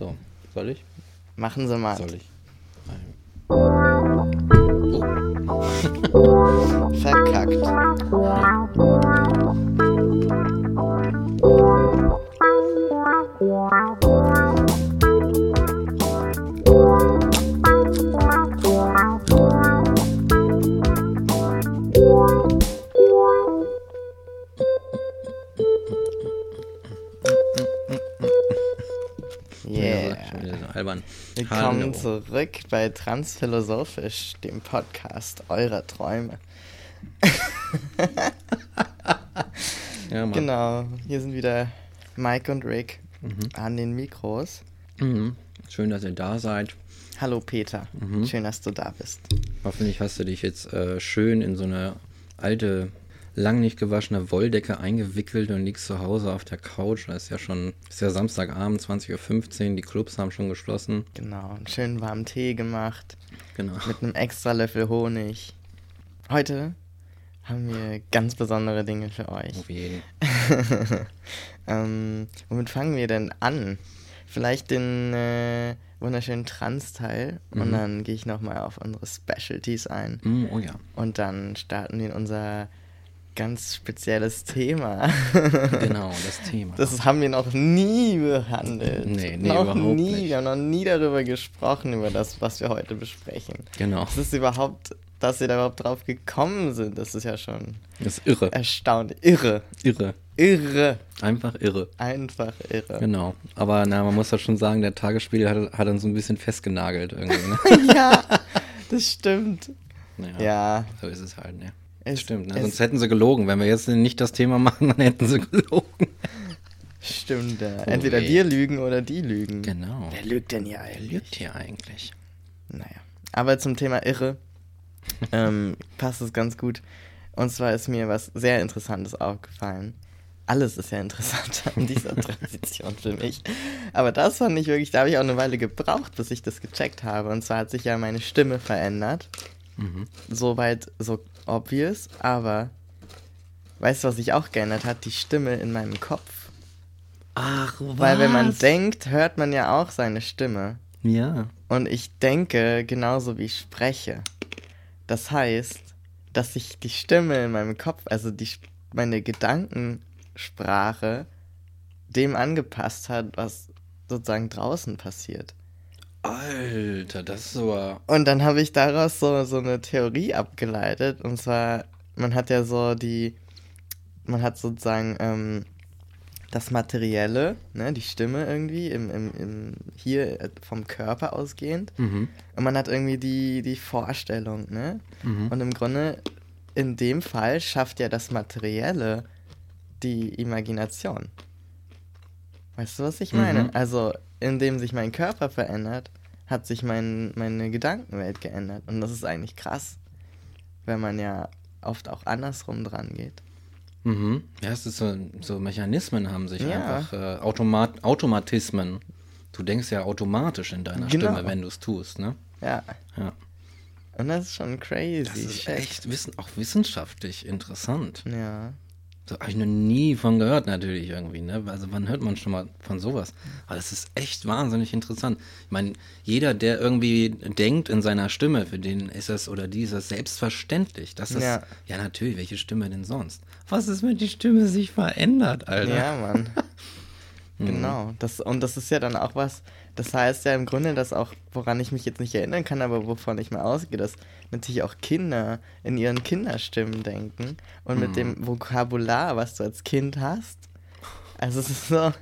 So, soll ich? Machen Sie mal. Soll ich? Verkackt. Albern. Willkommen Hallo. zurück bei Transphilosophisch, dem Podcast eurer Träume. Ja, Mann. Genau, hier sind wieder Mike und Rick an den Mikros. Mhm. Schön, dass ihr da seid. Hallo Peter, Mhm. schön, dass du da bist. Hoffentlich hast du dich jetzt äh, schön in so eine alte, lang nicht gewaschene Wolldecke eingewickelt und liegst zu Hause auf der Couch. Da ist ja schon, ist ja Samstagabend, 20.15 Uhr, die Clubs haben schon geschlossen. Genau, einen schönen warmen Tee gemacht Genau. mit einem extra Löffel Honig. Heute haben wir ganz besondere Dinge für euch. Auf jeden. ähm, womit fangen wir denn an? Vielleicht den äh, wunderschönen Trans-Teil und Mhm. dann gehe ich nochmal auf unsere Specialties ein. Mm, oh ja. Und dann starten wir in unser ganz spezielles Thema. Genau, das Thema. Das haben wir noch nie behandelt. Nee, nee, noch überhaupt nie. nicht. Wir haben noch nie darüber gesprochen, über das, was wir heute besprechen. genau. Das ist überhaupt, dass wir da überhaupt drauf gekommen sind, das ist ja schon Das ist irre. erstaunlich. Irre. Irre. Irre. Einfach irre. Einfach irre. Genau. Aber na, man muss ja schon sagen, der Tagesspiegel hat, hat uns so ein bisschen festgenagelt irgendwie. Ne? ja, das stimmt. Naja, Ja, So ist es halt, ne? Es, Stimmt, ne? es sonst hätten sie gelogen. Wenn wir jetzt nicht das Thema machen, dann hätten sie gelogen. stimmt. Ja. Oh Entweder wir lügen oder die lügen. Genau. Wer lügt denn hier Wer eigentlich? lügt hier eigentlich? Naja. Aber zum Thema Irre ähm, passt es ganz gut. Und zwar ist mir was sehr Interessantes aufgefallen. Alles ist ja interessant an dieser Transition für mich. Aber das fand ich wirklich, da habe ich auch eine Weile gebraucht, bis ich das gecheckt habe. Und zwar hat sich ja meine Stimme verändert. Mhm. Soweit so obvious, aber weißt du, was sich auch geändert hat? Die Stimme in meinem Kopf. Ach, was? Weil wenn man denkt, hört man ja auch seine Stimme. Ja. Und ich denke genauso wie ich spreche. Das heißt, dass sich die Stimme in meinem Kopf, also die, meine Gedankensprache, dem angepasst hat, was sozusagen draußen passiert. Alter, das ist aber. Und dann habe ich daraus so, so eine Theorie abgeleitet. Und zwar, man hat ja so die, man hat sozusagen ähm, das Materielle, ne, die Stimme irgendwie, im, im, im, hier äh, vom Körper ausgehend. Mhm. Und man hat irgendwie die, die Vorstellung, ne? Mhm. Und im Grunde, in dem Fall schafft ja das Materielle die Imagination. Weißt du, was ich meine? Mhm. Also, indem sich mein Körper verändert, hat sich mein, meine Gedankenwelt geändert. Und das ist eigentlich krass, wenn man ja oft auch andersrum dran geht. Mhm. Ja, es ist so, so Mechanismen haben sich Ja. einfach, äh, Automat, Automatismen. Du denkst ja automatisch in deiner Genau. Stimme, wenn du es tust, ne? Ja. Ja. Und das ist schon crazy. Das ist echt wissen, auch wissenschaftlich interessant. Ja. Da habe ich noch nie von gehört, natürlich irgendwie, ne? Also wann hört man schon mal von sowas? Aber das ist echt wahnsinnig interessant. Ich meine, jeder, der irgendwie denkt in seiner Stimme, für den ist das oder die ist das selbstverständlich. Das ist, ja. Ja. natürlich, welche Stimme denn sonst? Was ist, wenn die Stimme sich verändert, Alter? Ja, Mann. Mhm. genau. Das, und das ist ja dann auch was, das heißt ja im Grunde, dass auch, woran ich mich jetzt nicht erinnern kann, aber wovon ich mal ausgehe, dass natürlich auch Kinder in ihren Kinderstimmen denken und Mhm. mit dem Vokabular, was du als Kind hast. Also es ist so,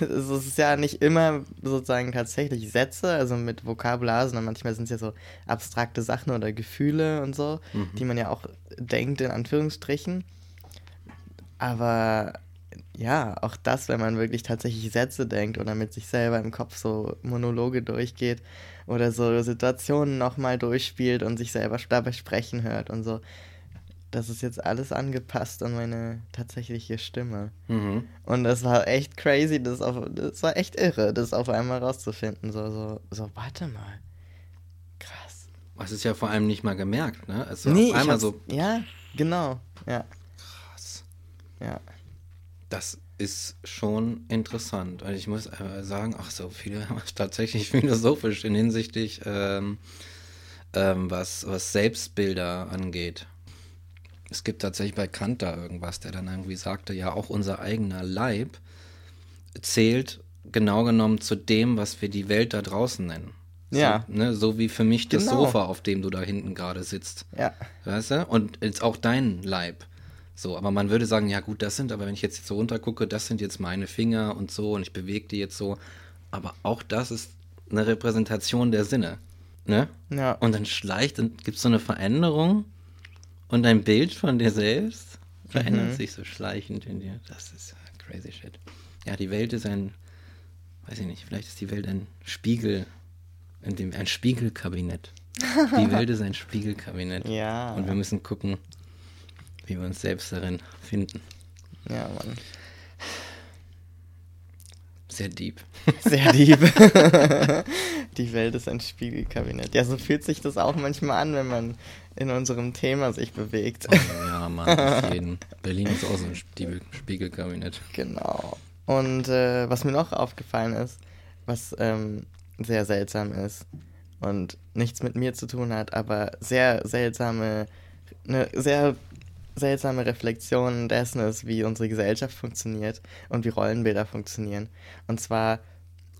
es ist ja nicht immer sozusagen tatsächlich Sätze, also mit Vokabular, sondern manchmal sind es ja so abstrakte Sachen oder Gefühle und so, Mhm. die man ja auch denkt, in Anführungsstrichen. Aber ja, auch das, wenn man wirklich tatsächlich Sätze denkt oder mit sich selber im Kopf so Monologe durchgeht oder so Situationen nochmal durchspielt und sich selber dabei sprechen hört und so. Das ist jetzt alles angepasst an meine tatsächliche Stimme. Mhm. Und das war echt crazy, das, auf, das war echt irre, das auf einmal rauszufinden. So, so, so, warte mal. Krass. Was ist ja vor allem nicht mal gemerkt, ne? Also nee, einmal so Ja, genau. Ja, krass. ja. Das, ist schon interessant. Und ich muss äh, sagen, ach so, viele tatsächlich philosophisch in hinsichtlich, ähm, ähm, was, was Selbstbilder angeht. Es gibt tatsächlich bei Kant da irgendwas, der dann irgendwie sagte, ja, auch unser eigener Leib zählt genau genommen zu dem, was wir die Welt da draußen nennen. Ja. So, ne, so wie für mich das Genau. Sofa, auf dem du da hinten gerade sitzt. Ja. Weißt du? Und jetzt auch dein Leib. So, aber man würde sagen, ja gut, das sind, aber wenn ich jetzt so runtergucke, das sind jetzt meine Finger und so und ich bewege die jetzt so. Aber auch das ist eine Repräsentation der Sinne. Ne? Ja. Und dann schleicht und gibt es so eine Veränderung und dein Bild von dir selbst verändert Mhm. sich so schleichend in dir. Das ist crazy shit. Ja, die Welt ist ein, weiß ich nicht, vielleicht ist die Welt ein Spiegel, in dem, ein Spiegelkabinett. Die Welt ist ein Spiegelkabinett. Ja. Und wir müssen gucken, wie wir uns selbst darin finden. Ja, Mann. Sehr deep. Sehr lieb. Die Welt ist ein Spiegelkabinett. Ja, so fühlt sich das auch manchmal an, wenn man in unserem Thema sich bewegt. Oh, ja, Mann. Berlin ist auch so ein Spiegel Spiegelkabinett. Genau. Und äh, was mir noch aufgefallen ist, was ähm, sehr seltsam ist und nichts mit mir zu tun hat, aber sehr seltsame, eine sehr seltsame Reflexion dessen ist, wie unsere Gesellschaft funktioniert und wie Rollenbilder funktionieren. Und zwar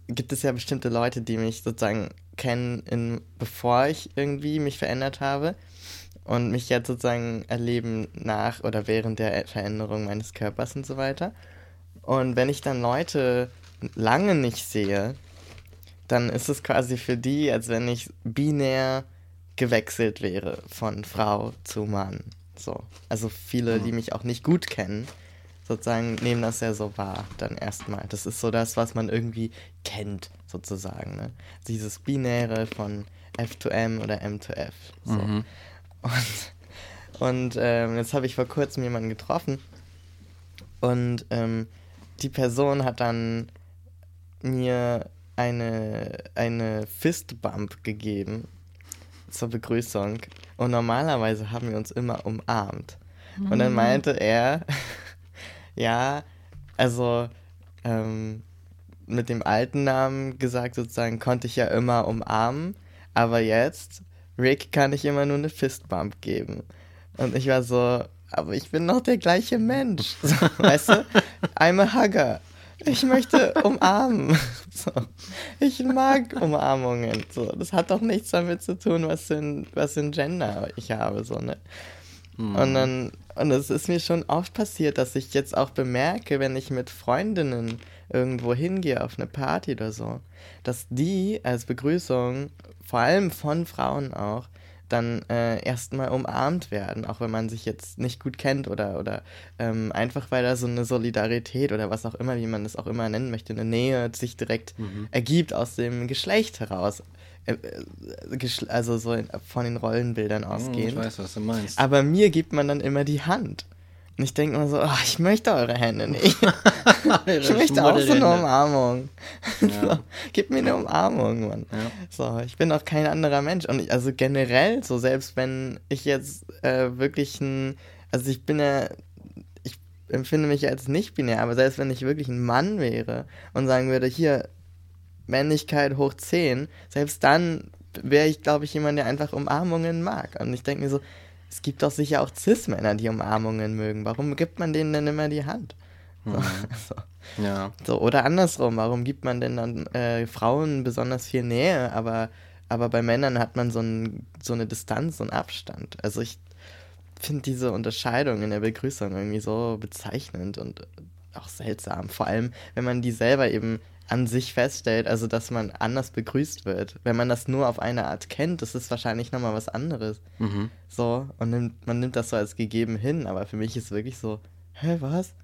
gibt es ja bestimmte Leute, die mich sozusagen kennen, in, bevor ich irgendwie mich verändert habe und mich jetzt sozusagen erleben nach oder während der Veränderung meines Körpers und so weiter. Und wenn ich dann Leute lange nicht sehe, dann ist es quasi für die, als wenn ich binär gewechselt wäre von Frau zu Mann. So. Also viele, die mich auch nicht gut kennen, sozusagen nehmen das ja so wahr, dann erstmal. Das ist so das, was man irgendwie kennt, sozusagen. Ne? Dieses Binäre von F to M oder M to F. So. Mhm. Und, und ähm, jetzt habe ich vor kurzem jemanden getroffen und ähm, die Person hat dann mir eine, eine Fistbump gegeben zur Begrüßung. Und normalerweise haben wir uns immer umarmt. Und dann meinte er, ja, also ähm, mit dem alten Namen gesagt sozusagen, konnte ich ja immer umarmen, aber jetzt, Rick, kann ich immer nur eine Fistbump geben. Und ich war so, aber ich bin noch der gleiche Mensch. So, weißt du? I'm a hugger. Ich möchte umarmen. So. Ich mag Umarmungen. So. Das hat doch nichts damit zu tun, was für ein, was für ein Gender ich habe. So, ne? Und dann, und es ist mir schon oft passiert, dass ich jetzt auch bemerke, wenn ich mit Freundinnen irgendwo hingehe auf eine Party oder so, dass die als Begrüßung, vor allem von Frauen auch, dann äh, erstmal umarmt werden, auch wenn man sich jetzt nicht gut kennt oder, oder ähm, einfach weil da so eine Solidarität oder was auch immer, wie man das auch immer nennen möchte, eine Nähe sich direkt ergibt aus dem Geschlecht heraus. Äh, äh, also so von den Rollenbildern Hm, ausgehend. Ich weiß, was du meinst. Aber mir gibt man dann immer die Hand. Und ich denke immer so, oh, ich möchte eure Hände nicht. ich möchte auch so eine Umarmung. Ja. So, gib mir eine Umarmung, Mann. Ja. So, ich bin auch kein anderer Mensch. Und ich, also generell, so selbst wenn ich jetzt äh, wirklich ein, also ich bin ja, ich empfinde mich als nicht binär, aber selbst wenn ich wirklich ein Mann wäre und sagen würde, hier, Männlichkeit hoch 10, selbst dann wäre ich, glaube ich, jemand, der einfach Umarmungen mag. Und ich denke mir so, es gibt doch sicher auch Cis-Männer, die Umarmungen mögen. Warum gibt man denen denn immer die Hand? So, so. ja. So, oder andersrum, warum gibt man denn dann äh, Frauen besonders viel Nähe, aber, aber bei Männern hat man so, ein, so eine Distanz, so einen Abstand. Also ich finde diese Unterscheidung in der Begrüßung irgendwie so bezeichnend und auch seltsam. Vor allem, wenn man die selber eben an sich feststellt, also dass man anders begrüßt wird. Wenn man das nur auf eine Art kennt, das ist wahrscheinlich nochmal was anderes. Mhm. So, und nimmt, man nimmt das so als gegeben hin, aber für mich ist wirklich so, hä, was?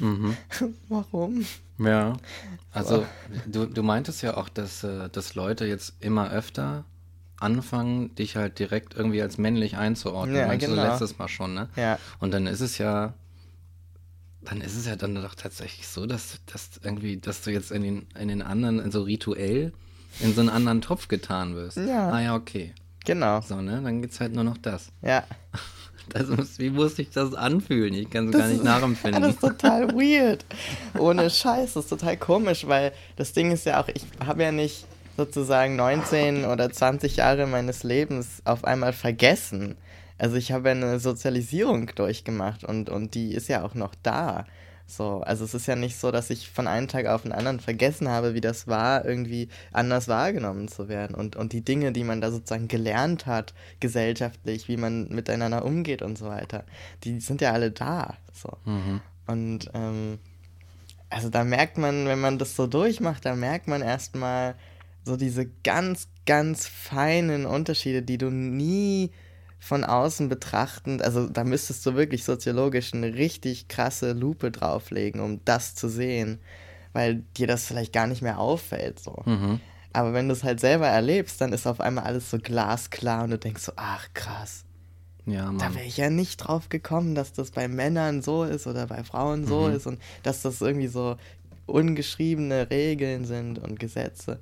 Mhm. Warum? Ja. Also, du, du meintest ja auch, dass, äh, dass Leute jetzt immer öfter anfangen, dich halt direkt irgendwie als männlich einzuordnen. Ja, Meinst du genau. letztes Mal schon, ne? Ja. Und dann ist es ja, dann ist es ja dann doch tatsächlich so, dass, dass irgendwie, dass du jetzt in den, in den anderen, so rituell, in so einen anderen Topf getan wirst. Ja. Ah ja, okay. Genau. So, ne? Dann gibt's halt nur noch das. Ja. Das muss, wie muss sich das anfühlen? Ich kann es gar nicht ist, nachempfinden. Das ist total weird. Ohne Scheiß, das ist total komisch, weil das Ding ist ja auch, ich habe ja nicht sozusagen 19 oder 20 Jahre meines Lebens auf einmal vergessen. Also ich habe ja eine Sozialisierung durchgemacht und, und die ist ja auch noch da. So, also es ist ja nicht so, dass ich von einem Tag auf den anderen vergessen habe, wie das war, irgendwie anders wahrgenommen zu werden. Und, und die Dinge, die man da sozusagen gelernt hat, gesellschaftlich, wie man miteinander umgeht und so weiter, die sind ja alle da. So. Mhm. Und ähm, also da merkt man, wenn man das so durchmacht, da merkt man erstmal so diese ganz, ganz feinen Unterschiede, die du nie von außen betrachtend, also da müsstest du wirklich soziologisch eine richtig krasse Lupe drauflegen, um das zu sehen, weil dir das vielleicht gar nicht mehr auffällt so. Mhm. Aber wenn du es halt selber erlebst, dann ist auf einmal alles so glasklar und du denkst so, ach krass, Ja, da wäre ich ja nicht drauf gekommen, dass das bei Männern so ist oder bei Frauen so Mhm. ist und dass das irgendwie so ungeschriebene Regeln sind und Gesetze.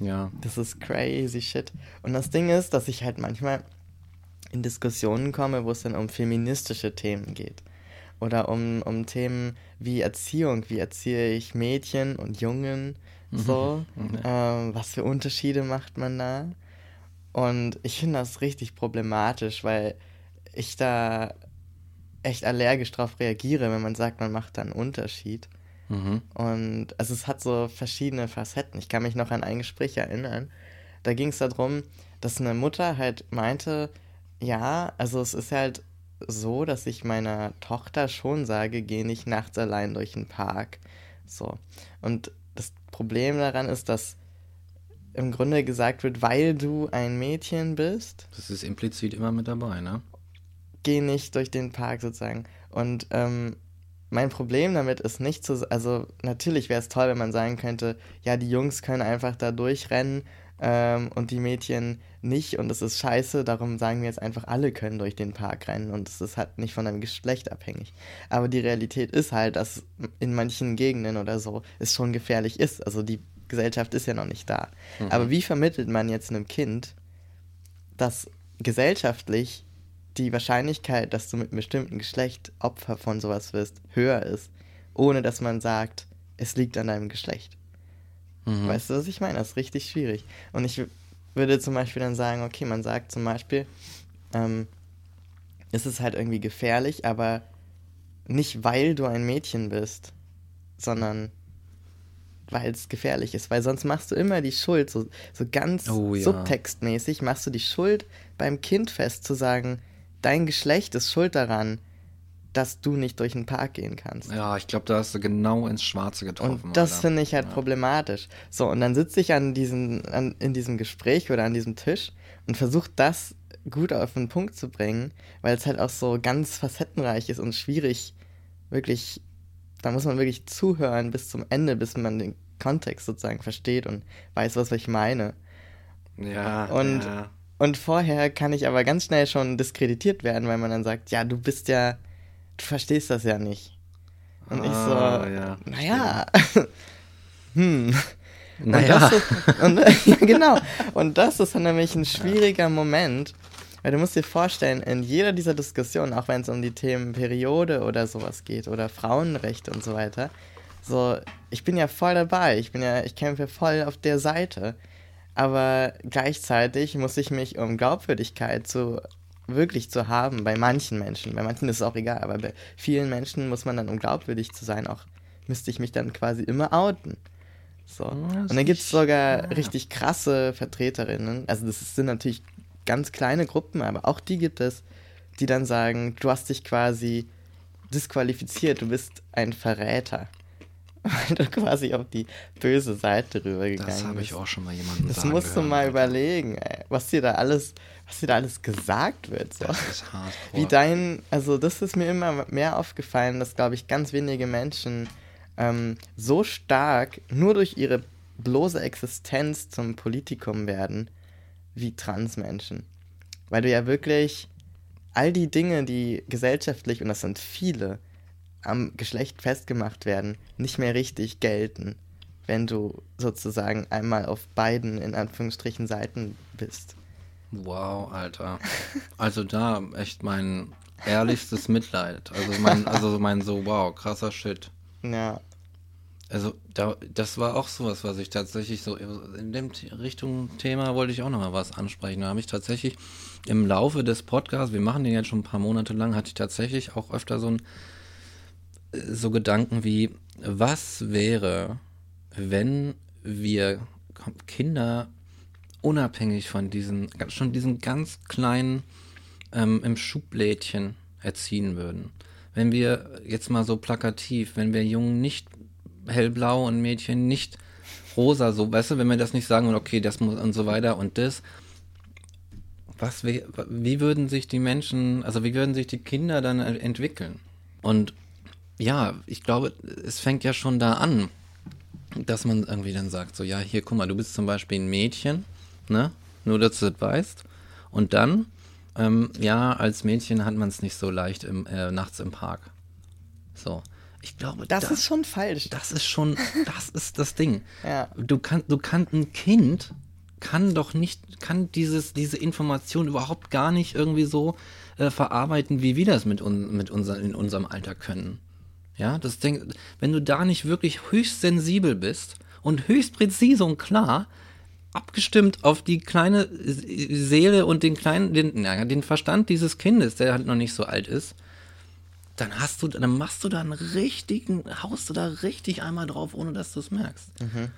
Ja. Das ist crazy shit. Und das Ding ist, dass ich halt manchmal in Diskussionen komme, wo es dann um feministische Themen geht. Oder um, um Themen wie Erziehung, wie erziehe ich Mädchen und Jungen, so. Mhm. Ähm, was für Unterschiede macht man da? Und ich finde das richtig problematisch, weil ich da echt allergisch drauf reagiere, wenn man sagt, man macht da einen Unterschied. Mhm. Und also es hat so verschiedene Facetten. Ich kann mich noch an ein Gespräch erinnern. Da ging es darum, dass eine Mutter halt meinte, ja, also es ist halt so, dass ich meiner Tochter schon sage, geh nicht nachts allein durch den Park. So. Und das Problem daran ist, dass im Grunde gesagt wird, weil du ein Mädchen bist, Das ist implizit immer mit dabei, ne? geh nicht durch den Park sozusagen. Und ähm, mein Problem damit ist nicht zu, also natürlich wäre es toll, wenn man sagen könnte, ja, die Jungs können einfach da durchrennen ähm, und die Mädchen nicht und es ist scheiße, darum sagen wir jetzt einfach, alle können durch den Park rennen und es ist halt nicht von einem Geschlecht abhängig. Aber die Realität ist halt, dass in manchen Gegenden oder so es schon gefährlich ist. Also die Gesellschaft ist ja noch nicht da. Mhm. Aber wie vermittelt man jetzt einem Kind, dass gesellschaftlich die Wahrscheinlichkeit, dass du mit einem bestimmten Geschlecht Opfer von sowas wirst, höher ist, ohne dass man sagt, es liegt an deinem Geschlecht. Mhm. Weißt du, was ich meine? Das ist richtig schwierig. Und ich würde zum Beispiel dann sagen, okay, man sagt zum Beispiel, ähm, es ist halt irgendwie gefährlich, aber nicht weil du ein Mädchen bist, sondern weil es gefährlich ist. Weil sonst machst du immer die Schuld, so, so ganz Oh ja. subtextmäßig, machst du die Schuld beim Kind fest, zu sagen, dein Geschlecht ist schuld daran, dass du nicht durch den Park gehen kannst. Ja, ich glaube, da hast du genau ins Schwarze getroffen. Und das finde ich halt Ja. problematisch. So, und dann sitze ich an diesen, an, in diesem Gespräch oder an diesem Tisch und versuche das gut auf den Punkt zu bringen, weil es halt auch so ganz facettenreich ist und schwierig, wirklich, da muss man wirklich zuhören bis zum Ende, bis man den Kontext sozusagen versteht und weiß, was ich meine. Ja, Und- ja. Und vorher kann ich aber ganz schnell schon diskreditiert werden, weil man dann sagt, ja, du bist ja, du verstehst das ja nicht. Und ich so, Ah, ja, naja, hm. Naja. Und das ist, und, ja, genau. Und das ist dann nämlich ein schwieriger Moment, weil du musst dir vorstellen, in jeder dieser Diskussionen, auch wenn es um die Themen Periode oder sowas geht oder Frauenrechte und so weiter, so, ich bin ja voll dabei, ich bin ja, ich kämpfe voll auf der Seite. Aber gleichzeitig muss ich mich, um Glaubwürdigkeit zu wirklich zu haben, bei manchen Menschen, bei manchen ist es auch egal, aber bei vielen Menschen muss man dann, um glaubwürdig zu sein, auch müsste ich mich dann quasi immer outen. So. das Und dann gibt es sogar ja. richtig krasse Vertreterinnen. Also das sind natürlich ganz kleine Gruppen, aber auch die gibt es, die dann sagen, du hast dich quasi disqualifiziert, du bist ein Verräter. Weil du quasi auf die böse Seite rübergegangen Das habe ich bist. auch schon mal jemanden Das musst du hören, mal Alter. überlegen, ey, was dir da alles, was dir da alles gesagt wird. So. Das ist hart. Wie dein, also das ist mir immer mehr aufgefallen, dass, glaube ich, ganz wenige Menschen ähm, so stark nur durch ihre bloße Existenz zum Politikum werden wie Transmenschen. Weil du ja wirklich all die Dinge, die gesellschaftlich, und das sind viele, am Geschlecht festgemacht werden, nicht mehr richtig gelten, wenn du sozusagen einmal auf beiden, in Anführungsstrichen, Seiten bist. Wow, Alter. Also da echt mein ehrlichstes Mitleid. Also mein, also mein so, wow, krasser Shit. Ja. Also da, das war auch sowas, was ich tatsächlich so in dem Richtung Thema wollte ich auch nochmal was ansprechen. Da habe ich tatsächlich im Laufe des Podcasts, wir machen den jetzt schon ein paar Monate lang, hatte ich tatsächlich auch öfter so ein so Gedanken wie, was wäre, wenn wir Kinder unabhängig von diesen, schon diesen ganz kleinen ähm, im Schublädchen erziehen würden. Wenn wir jetzt mal so plakativ, wenn wir Jungen nicht hellblau und Mädchen nicht rosa, so, weißt du, wenn wir das nicht sagen und okay, das muss und so weiter und das, was wie, wie würden sich die Menschen, also wie würden sich die Kinder dann entwickeln? Und ja, ich glaube, es fängt ja schon da an, dass man irgendwie dann sagt, so, ja, hier, guck mal, du bist zum Beispiel ein Mädchen, ne? Nur, dass du das weißt. Und dann, ähm, ja, als Mädchen hat man es nicht so leicht im, äh, nachts im Park. So. Ich glaube, das, das ist schon falsch. Das ist schon, das ist das Ding. Ja. Du kannst, du kannst ein Kind kann doch nicht, kann dieses, diese Information überhaupt gar nicht irgendwie so äh, verarbeiten, wie wir das mit, un, mit unser, in unserem Alter können. Ja, das Ding, wenn du da nicht wirklich höchst sensibel bist und höchst präzise und klar, abgestimmt auf die kleine Seele und den kleinen, den, naja, den Verstand dieses Kindes, der halt noch nicht so alt ist, dann hast du, dann machst du da einen richtigen, haust du da richtig einmal drauf, ohne dass du es merkst. Mhm.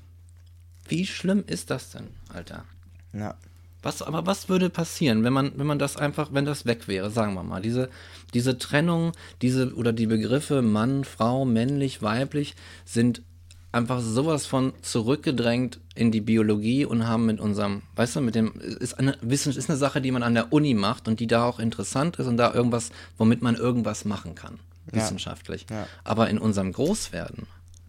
Wie schlimm ist das denn, Alter? Ja. Was, aber was würde passieren, wenn man, wenn man das einfach, wenn das weg wäre, sagen wir mal, diese, diese Trennung, diese oder die Begriffe Mann, Frau, männlich, weiblich sind einfach sowas von zurückgedrängt in die Biologie und haben mit unserem, weißt du, mit dem, ist eine, Wissen, ist eine Sache, die man an der Uni macht und die da auch interessant ist und da irgendwas, womit man irgendwas machen kann, wissenschaftlich. Ja. Aber in unserem Großwerden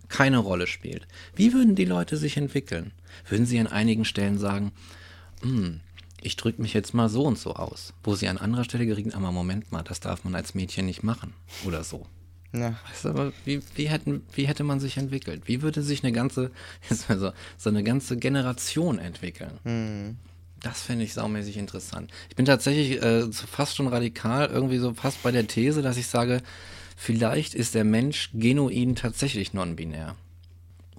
keine Rolle spielt. Wie würden die Leute sich entwickeln? Würden sie an einigen Stellen sagen, hm, ich drücke mich jetzt mal so und so aus, wo sie an anderer Stelle gerieten, aber Moment mal, das darf man als Mädchen nicht machen oder so. Ja. Weißt du, aber wie, wie, hätten, wie hätte man sich entwickelt? Wie würde sich eine ganze, so, so eine ganze Generation entwickeln? Mhm. Das finde ich saumäßig interessant. Ich bin tatsächlich äh, fast schon radikal, irgendwie so fast bei der These, dass ich sage, vielleicht ist der Mensch genuin tatsächlich non-binär.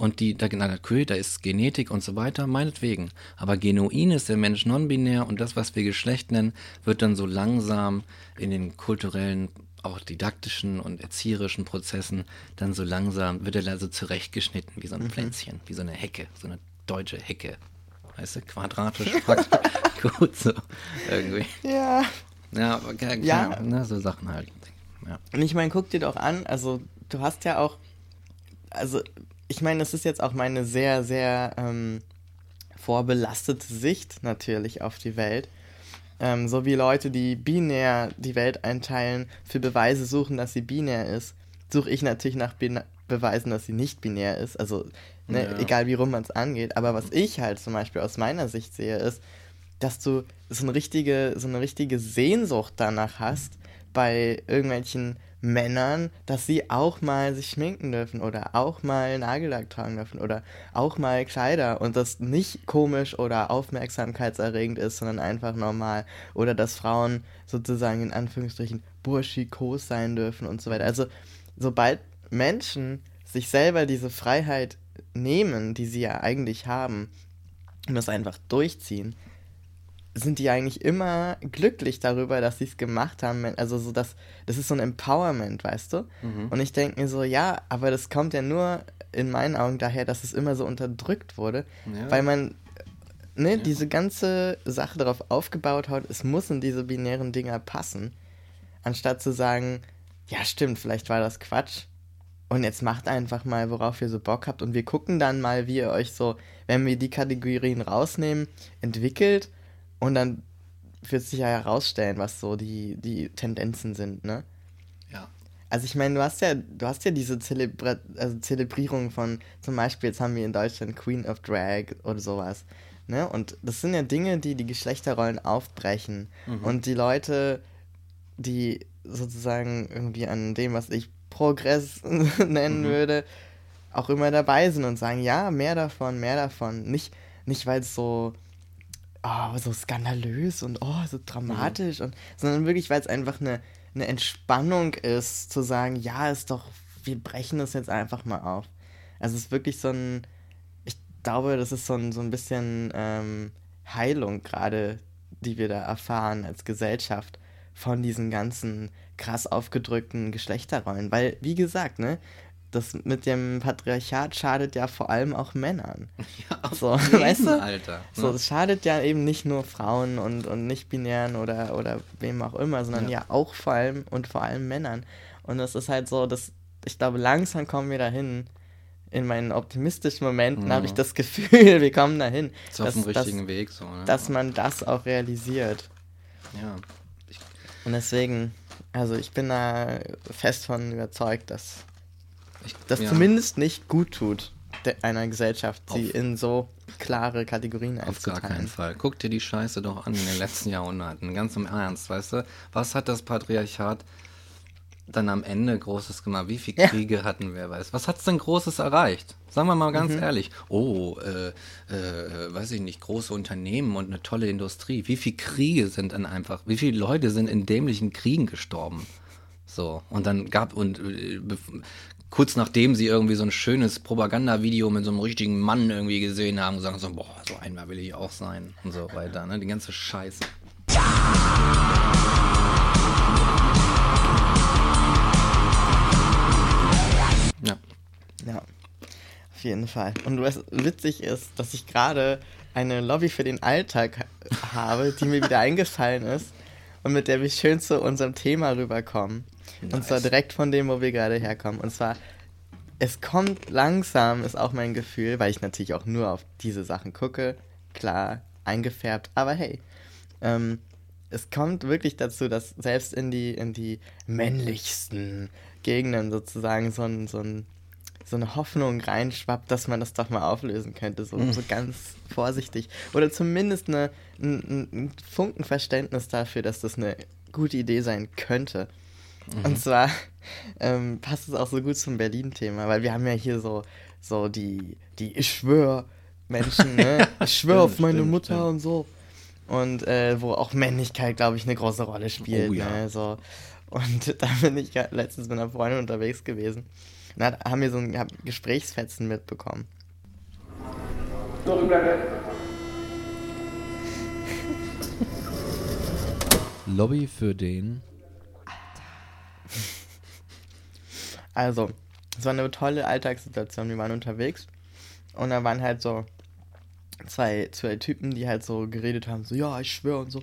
Und die, da, natürlich, da ist Genetik und so weiter, meinetwegen. Aber genuin ist der Mensch non-binär und das, was wir Geschlecht nennen, wird dann so langsam in den kulturellen, auch didaktischen und erzieherischen Prozessen dann so langsam, wird er also zurechtgeschnitten wie so ein Mhm. Pflänzchen, wie so eine Hecke, so eine deutsche Hecke. Weißt du, quadratisch, gut so, irgendwie. Ja. Ja, aber ja, Ja. klar, ne, so Sachen halt. Ja. Und ich meine, guck dir doch an, also du hast ja auch, also ich meine, das ist jetzt auch meine sehr, sehr ähm, vorbelastete Sicht natürlich auf die Welt. Ähm, so wie Leute, die binär die Welt einteilen, für Beweise suchen, dass sie binär ist, suche ich natürlich nach Be Beweisen, dass sie nicht binär ist. Also, ne, Ja. egal wie rum man es angeht. Aber was ich halt zum Beispiel aus meiner Sicht sehe, ist, dass du so eine richtige, so eine richtige Sehnsucht danach hast, bei irgendwelchen Männern, dass sie auch mal sich schminken dürfen oder auch mal Nagellack tragen dürfen oder auch mal Kleider und das nicht komisch oder aufmerksamkeitserregend ist, sondern einfach normal oder dass Frauen sozusagen in Anführungsstrichen burschikos sein dürfen und so weiter. Also sobald Menschen sich selber diese Freiheit nehmen, die sie ja eigentlich haben, und das einfach durchziehen, sind die eigentlich immer glücklich darüber, dass sie es gemacht haben. Also so das, das ist so ein Empowerment, weißt du? Und ich denke mir so, ja, aber das kommt ja nur in meinen Augen daher, dass es immer so unterdrückt wurde, Ja. weil man ne, diese ganze Sache darauf aufgebaut hat, es muss in diese binären Dinger passen, anstatt zu sagen, ja stimmt, vielleicht war das Quatsch. Und jetzt macht einfach mal, worauf ihr so Bock habt. Und wir gucken dann mal, wie ihr euch so, wenn wir die Kategorien rausnehmen, entwickelt. Und dann wird sich ja herausstellen, was so die, die Tendenzen sind, ne? Ja. Also ich meine, du hast ja, du hast ja diese Zelebra also Zelebrierung von, zum Beispiel, jetzt haben wir in Deutschland Queen of Drag oder sowas. Ne? Und das sind ja Dinge, die die Geschlechterrollen aufbrechen. Und die Leute, die sozusagen irgendwie an dem, was ich Progress nennen würde, auch immer dabei sind und sagen, ja, mehr davon, mehr davon. Nicht, nicht weil es so, oh, so skandalös und oh, so dramatisch, und, sondern wirklich, weil es einfach eine, eine Entspannung ist, zu sagen, ja, ist doch, wir brechen das jetzt einfach mal auf. Also es ist wirklich so ein, ich glaube, das ist so ein, so ein bisschen ähm, Heilung gerade, die wir da erfahren als Gesellschaft von diesen ganzen krass aufgedrückten Geschlechterrollen. Weil, wie gesagt, ne, das mit dem Patriarchat schadet ja vor allem auch Männern. Ja, so, weißt du? Alter. Ne? So, das schadet ja eben nicht nur Frauen und, und nicht-binären oder, oder wem auch immer, sondern ja. ja. auch vor allem und vor allem Männern. Und das ist halt so, dass ich glaube, langsam kommen wir dahin. In meinen optimistischen Momenten mhm. habe ich das Gefühl, wir kommen dahin. Ist auf dem richtigen dass, Weg so, ne? Dass man das auch realisiert. Ja. Ich und deswegen, also ich bin da fest von überzeugt, dass das ja. zumindest nicht gut tut, einer Gesellschaft, sie Auf in so klare Kategorien einzuteilen. Auf gar keinen Fall. Guck dir die Scheiße doch an in den letzten Jahrhunderten. Ganz im Ernst, weißt du? Was hat das Patriarchat dann am Ende Großes gemacht? Wie viele Kriege ja. hatten wir? Weißt? Was hat es denn Großes erreicht? Sagen wir mal ganz mhm. ehrlich. Oh, äh, äh, weiß ich nicht, große Unternehmen und eine tolle Industrie. Wie viele Kriege sind dann einfach, wie viele Leute sind in dämlichen Kriegen gestorben? So, und dann gab, und äh, kurz nachdem sie irgendwie so ein schönes Propagandavideo mit so einem richtigen Mann irgendwie gesehen haben, sagen so, boah, so einmal will ich auch sein und so weiter, ne? Die ganze Scheiße. Ja. Ja, auf jeden Fall. Und was witzig ist, dass ich gerade eine Lobby für den Alltag habe, die mir wieder eingefallen ist und mit der wir schön zu unserem Thema rüberkommen. Nice. Und zwar direkt von dem, wo wir gerade herkommen. Und zwar, es kommt langsam, ist auch mein Gefühl, weil ich natürlich auch nur auf diese Sachen gucke. Klar, eingefärbt, aber hey. Ähm, es kommt wirklich dazu, dass selbst in die, in die männlichsten Gegenden sozusagen so, ein, so, ein, so eine Hoffnung reinschwappt, dass man das doch mal auflösen könnte, so, mhm. so ganz vorsichtig. Oder zumindest eine, ein, ein Funkenverständnis dafür, dass das eine gute Idee sein könnte. Mhm. Und zwar ähm, passt es auch so gut zum Berlin-Thema, weil wir haben ja hier so, so die, die Ich schwör Menschen, ne? Ich schwör auf meine stimmt, Mutter stimmt. und so. Und äh, wo auch Männlichkeit, glaube ich, eine große Rolle spielt. Oh, ja. ne? so. Und da bin ich letztens mit einer Freundin unterwegs gewesen. Und da haben wir so ein Gesprächsfetzen mitbekommen. Lobby für den Also, es war eine tolle Alltagssituation. Wir waren unterwegs und da waren halt so zwei, zwei Typen, die halt so geredet haben, so, ja, ich schwöre und so.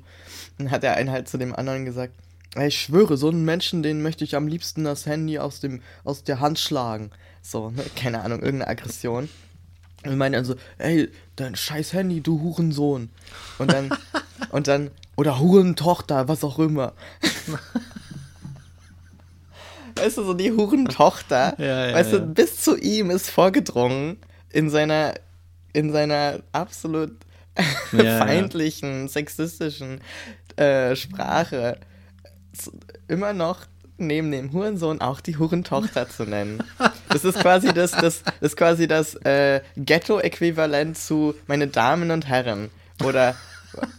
Dann hat der eine halt zu dem anderen gesagt, ich schwöre, so einen Menschen, den möchte ich am liebsten das Handy aus, dem, aus der Hand schlagen. So, ne? keine Ahnung, irgendeine Aggression. Und meinte dann so, ey, dein scheiß Handy, du Hurensohn. Und dann, und dann, oder Hurentochter, was auch immer. weißt du, so die Hurentochter, ja, ja, weißt du, bis zu ihm ist vorgedrungen in seiner, in seiner absolut feindlichen, sexistischen äh, Sprache immer noch neben dem Hurensohn auch die Hurentochter zu nennen. Das ist quasi das, das, das ist quasi das äh, Ghetto-Äquivalent zu meine Damen und Herren oder,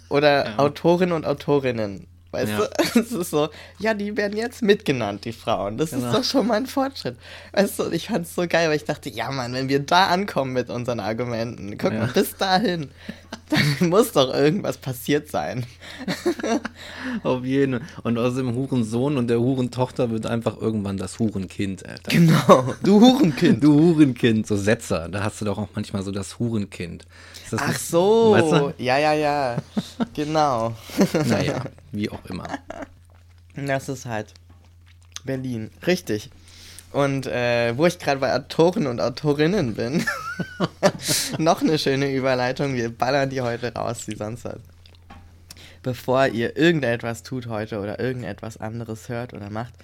oder ja. Autorinnen und Autorinnen. Weißt ja. du? Es ist so, ja, die werden jetzt mitgenannt, die Frauen. Das genau. ist doch schon mal ein Fortschritt. Weißt du, ich fand es so geil, weil ich dachte, ja, Mann, wenn wir da ankommen mit unseren Argumenten, guck ja. mal, bis dahin, dann muss doch irgendwas passiert sein. Auf jeden Fall. Und aus dem Hurensohn und der Hurentochter wird einfach irgendwann das Hurenkind, Alter. Genau, du Hurenkind. Du Hurenkind, so Setzer. Da hast du doch auch manchmal so das Hurenkind. Ach so, weißt du? ja, ja, ja, genau. naja, wie auch immer. Das ist halt Berlin, richtig. Und äh, wo ich gerade bei Autoren und Autorinnen bin, noch eine schöne Überleitung. Wir ballern die heute raus, wie sonst was. Bevor ihr irgendetwas tut heute oder irgendetwas anderes hört oder macht,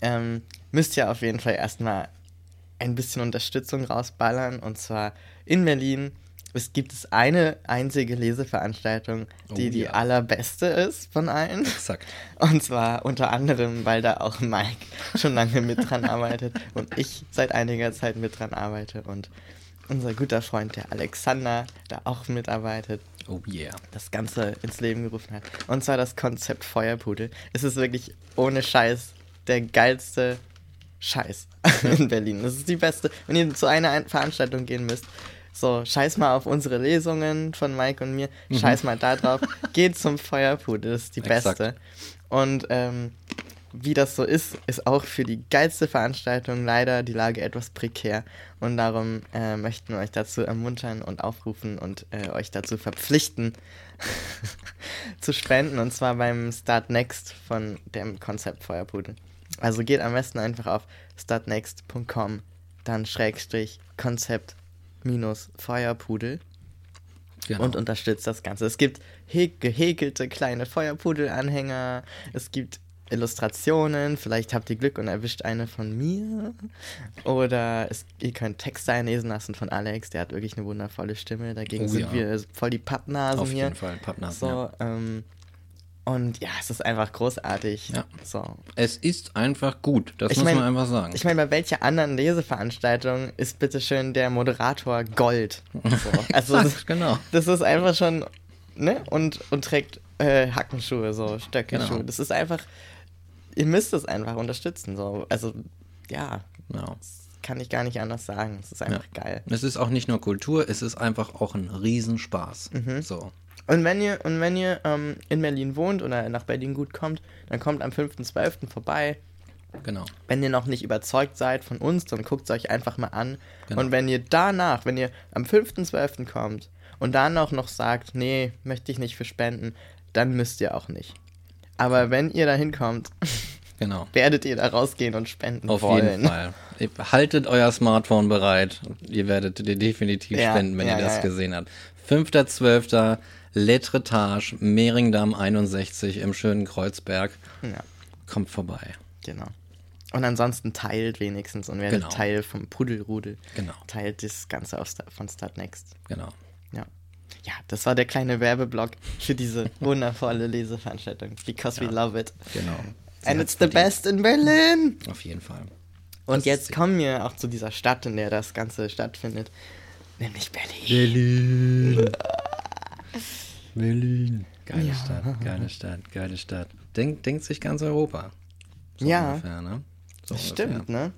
ähm, müsst ihr auf jeden Fall erstmal ein bisschen Unterstützung rausballern. Und zwar in Berlin es gibt es eine einzige Leseveranstaltung, die oh, die allerbeste ist von allen. Exakt. Und zwar unter anderem, weil da auch Mike schon lange mit dran arbeitet und ich seit einiger Zeit mit dran arbeite. Und unser guter Freund, der Alexander, da auch mitarbeitet, Oh yeah. das Ganze ins Leben gerufen hat. Und zwar das Konzept Feuerpudel. Es ist wirklich ohne Scheiß der geilste Scheiß in Berlin. Das ist die beste. Wenn ihr zu einer Ein- Veranstaltung gehen müsst, so, scheiß mal auf unsere Lesungen von Mike und mir, scheiß mal da drauf, geht zum Feuerpudel, das ist die Exakt. beste. Und ähm, wie das so ist, ist auch für die geilste Veranstaltung leider die Lage etwas prekär. Und darum äh, möchten wir euch dazu ermuntern und aufrufen und äh, euch dazu verpflichten, zu spenden. Und zwar beim Start Next von dem Konzept Feuerpudel. Also geht am besten einfach auf startnext.com, dann Schrägstrich Konzept Feuerpudel Genau. und unterstützt das Ganze. Es gibt hä- gehäkelte kleine Feuerpudel-Anhänger, es gibt Illustrationen, vielleicht habt ihr Glück und erwischt eine von mir. Oder es, ihr könnt Texte einlesen lassen von Alex, der hat wirklich eine wundervolle Stimme. Dagegen Oh sind ja. wir voll die Pappnasen Auf hier. jeden Fall, Pappnasen, So, ja. ähm, und ja, es ist einfach großartig. Ja. So. Es ist einfach gut, das Ich muss mein- man einfach sagen. Ich meine, bei welcher anderen Leseveranstaltung ist bitteschön der Moderator Gold? So. Also, das, genau. das ist einfach schon, ne? Und, und trägt äh, Hackenschuhe, so Stöckelschuhe. Genau. Das ist einfach, ihr müsst es einfach unterstützen. So. Also, ja, Ja. kann ich gar nicht anders sagen. Es ist einfach geil. Es ist auch nicht nur Kultur, es ist einfach auch ein Riesenspaß. Mhm. So. Und wenn ihr, und wenn ihr ähm, in Berlin wohnt oder nach Berlin gut kommt, dann kommt am 5.12. vorbei. Genau. Wenn ihr noch nicht überzeugt seid von uns, dann guckt es euch einfach mal an. Genau. Und wenn ihr danach, wenn ihr am 5.12. kommt und dann auch noch sagt, nee, möchte ich nicht für spenden, dann müsst ihr auch nicht. Aber wenn ihr da hinkommt, Genau. werdet ihr da rausgehen und spenden Auf wollen. jeden Fall. Haltet euer Smartphone bereit. Ihr werdet definitiv Ja, spenden, wenn ja, ihr das ja. gesehen habt. 5.12. Letretage, Mehringdamm 61 im schönen Kreuzberg. Ja, Kommt vorbei. genau. Und ansonsten teilt wenigstens und werdet Genau. Teil vom Pudelrudel. Genau. Teilt das Ganze auf Sta- von Startnext. Genau. Ja. Ja, das war der kleine Werbeblock für diese wundervolle Leseveranstaltung. Because we love it. Genau. Sie And it's the verdient. best in Berlin. Auf jeden Fall. Und ist jetzt kommen wir auch zu dieser Stadt, in der das Ganze stattfindet. Nämlich Berlin. Berlin. Berlin. Geile Stadt, geile Stadt, geile Stadt. Denk, denkt sich ganz Europa. So Ja. Ungefähr, ne? So Das ungefähr. stimmt, ne?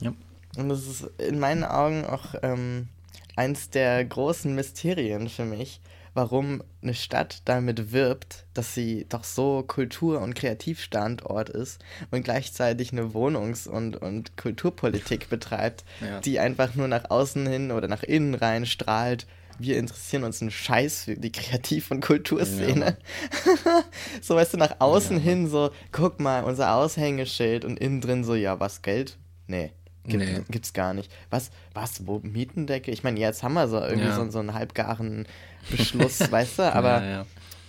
Ja. Und das ist in meinen Augen auch ähm, eins der großen Mysterien für mich, warum eine Stadt damit wirbt, dass sie doch so Kultur- und Kreativstandort ist und gleichzeitig eine Wohnungs- und, und Kulturpolitik betreibt, Ja. die einfach nur nach außen hin oder nach innen rein strahlt. Wir interessieren uns einen Scheiß für die Kreativ- und Kulturszene. so, weißt du, nach außen hin so, guck mal, unser Aushängeschild und innen drin so, ja, was, Geld? Nee. Gibt, Nee. Gibt's gar nicht. Was, was, wo, Mietendecke? Ich meine, jetzt haben wir so irgendwie Ja. so, so einen halbgaren Beschluss, weißt du, aber ja, ja.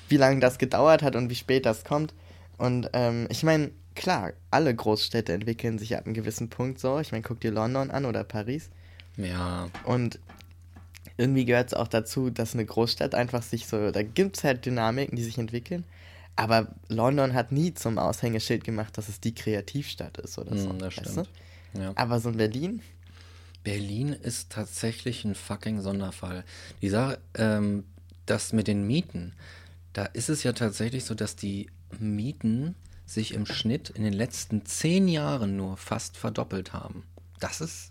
wie lange das gedauert hat und wie spät das kommt. Und ähm, ich meine, klar, alle Großstädte entwickeln sich ab einem gewissen Punkt so. Ich meine, guck dir London an oder Paris. ja, Und irgendwie gehört es auch dazu, dass eine Großstadt einfach sich so, da gibt es halt Dynamiken, die sich entwickeln. Aber London hat nie zum Aushängeschild gemacht, dass es die Kreativstadt ist oder so. hm, das weißt stimmt. du? Ja. Aber so in Berlin, Berlin ist tatsächlich ein fucking Sonderfall. Die Sache, ähm, das mit den Mieten, da ist es ja tatsächlich so, dass die Mieten sich im Schnitt in den letzten zehn Jahren nur fast verdoppelt haben. Das ist,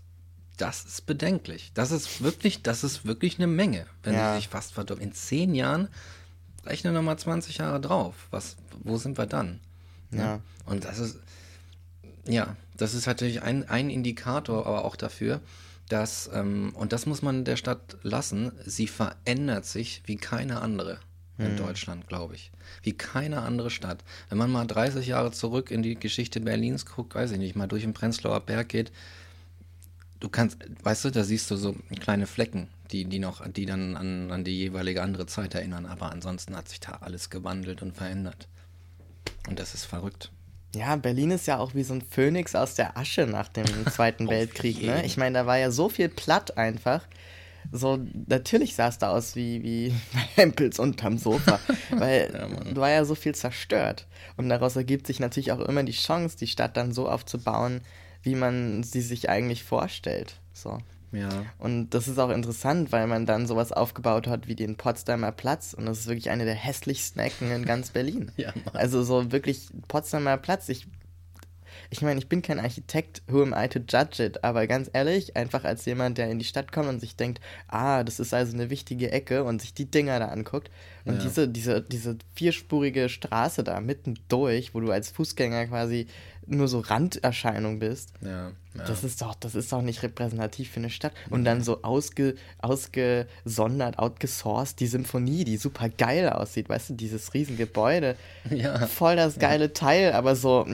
das ist bedenklich. Das ist wirklich, das ist wirklich eine Menge, wenn Ja. sie sich fast verdoppeln. In zehn Jahren rechne nochmal 20 Jahre drauf. Was, wo sind wir dann? Ja. Und das ist, ja, das ist natürlich ein, ein Indikator, aber auch dafür, dass, ähm, und das muss man der Stadt lassen, sie verändert sich wie keine andere in Deutschland, glaube ich. Wie keine andere Stadt. Wenn man mal 30 Jahre zurück in die Geschichte Berlins guckt, weiß ich nicht, mal durch den Prenzlauer Berg geht, du kannst, weißt du, da siehst du so kleine Flecken, die, die noch, die dann an, an die jeweilige andere Zeit erinnern, aber ansonsten hat sich da alles gewandelt und verändert. Und das ist verrückt. Ja, Berlin ist ja auch wie so ein Phönix aus der Asche nach dem Zweiten Weltkrieg, ne? Ich meine, da war ja so viel platt einfach. So, natürlich sah es da aus wie, wie Hempels unterm Sofa, weil Ja, war ja so viel zerstört. Und daraus ergibt sich natürlich auch immer die Chance, die Stadt dann so aufzubauen, wie man sie sich eigentlich vorstellt. So. Ja. Und das ist auch interessant, weil man dann sowas aufgebaut hat wie den Potsdamer Platz. Und das ist wirklich eine der hässlichsten Ecken in ganz Berlin. Ja, Mann. also so wirklich Potsdamer Platz. Ich, ich meine, ich bin kein Architekt, who am I to judge it? Aber ganz ehrlich, einfach als jemand, der in die Stadt kommt und sich denkt, ah, das ist also eine wichtige Ecke und sich die Dinger da anguckt. Und Ja. diese, diese, diese vierspurige Straße da mitten durch, wo du als Fußgänger quasi nur so Randerscheinung bist. Ja, ja. Das ist doch, das ist doch nicht repräsentativ für eine Stadt. Und dann so ausge, ausgesondert, outgesourced, die Symphonie, die super geil aussieht, weißt du, dieses Riesengebäude. Ja. Voll das geile Teil, aber so,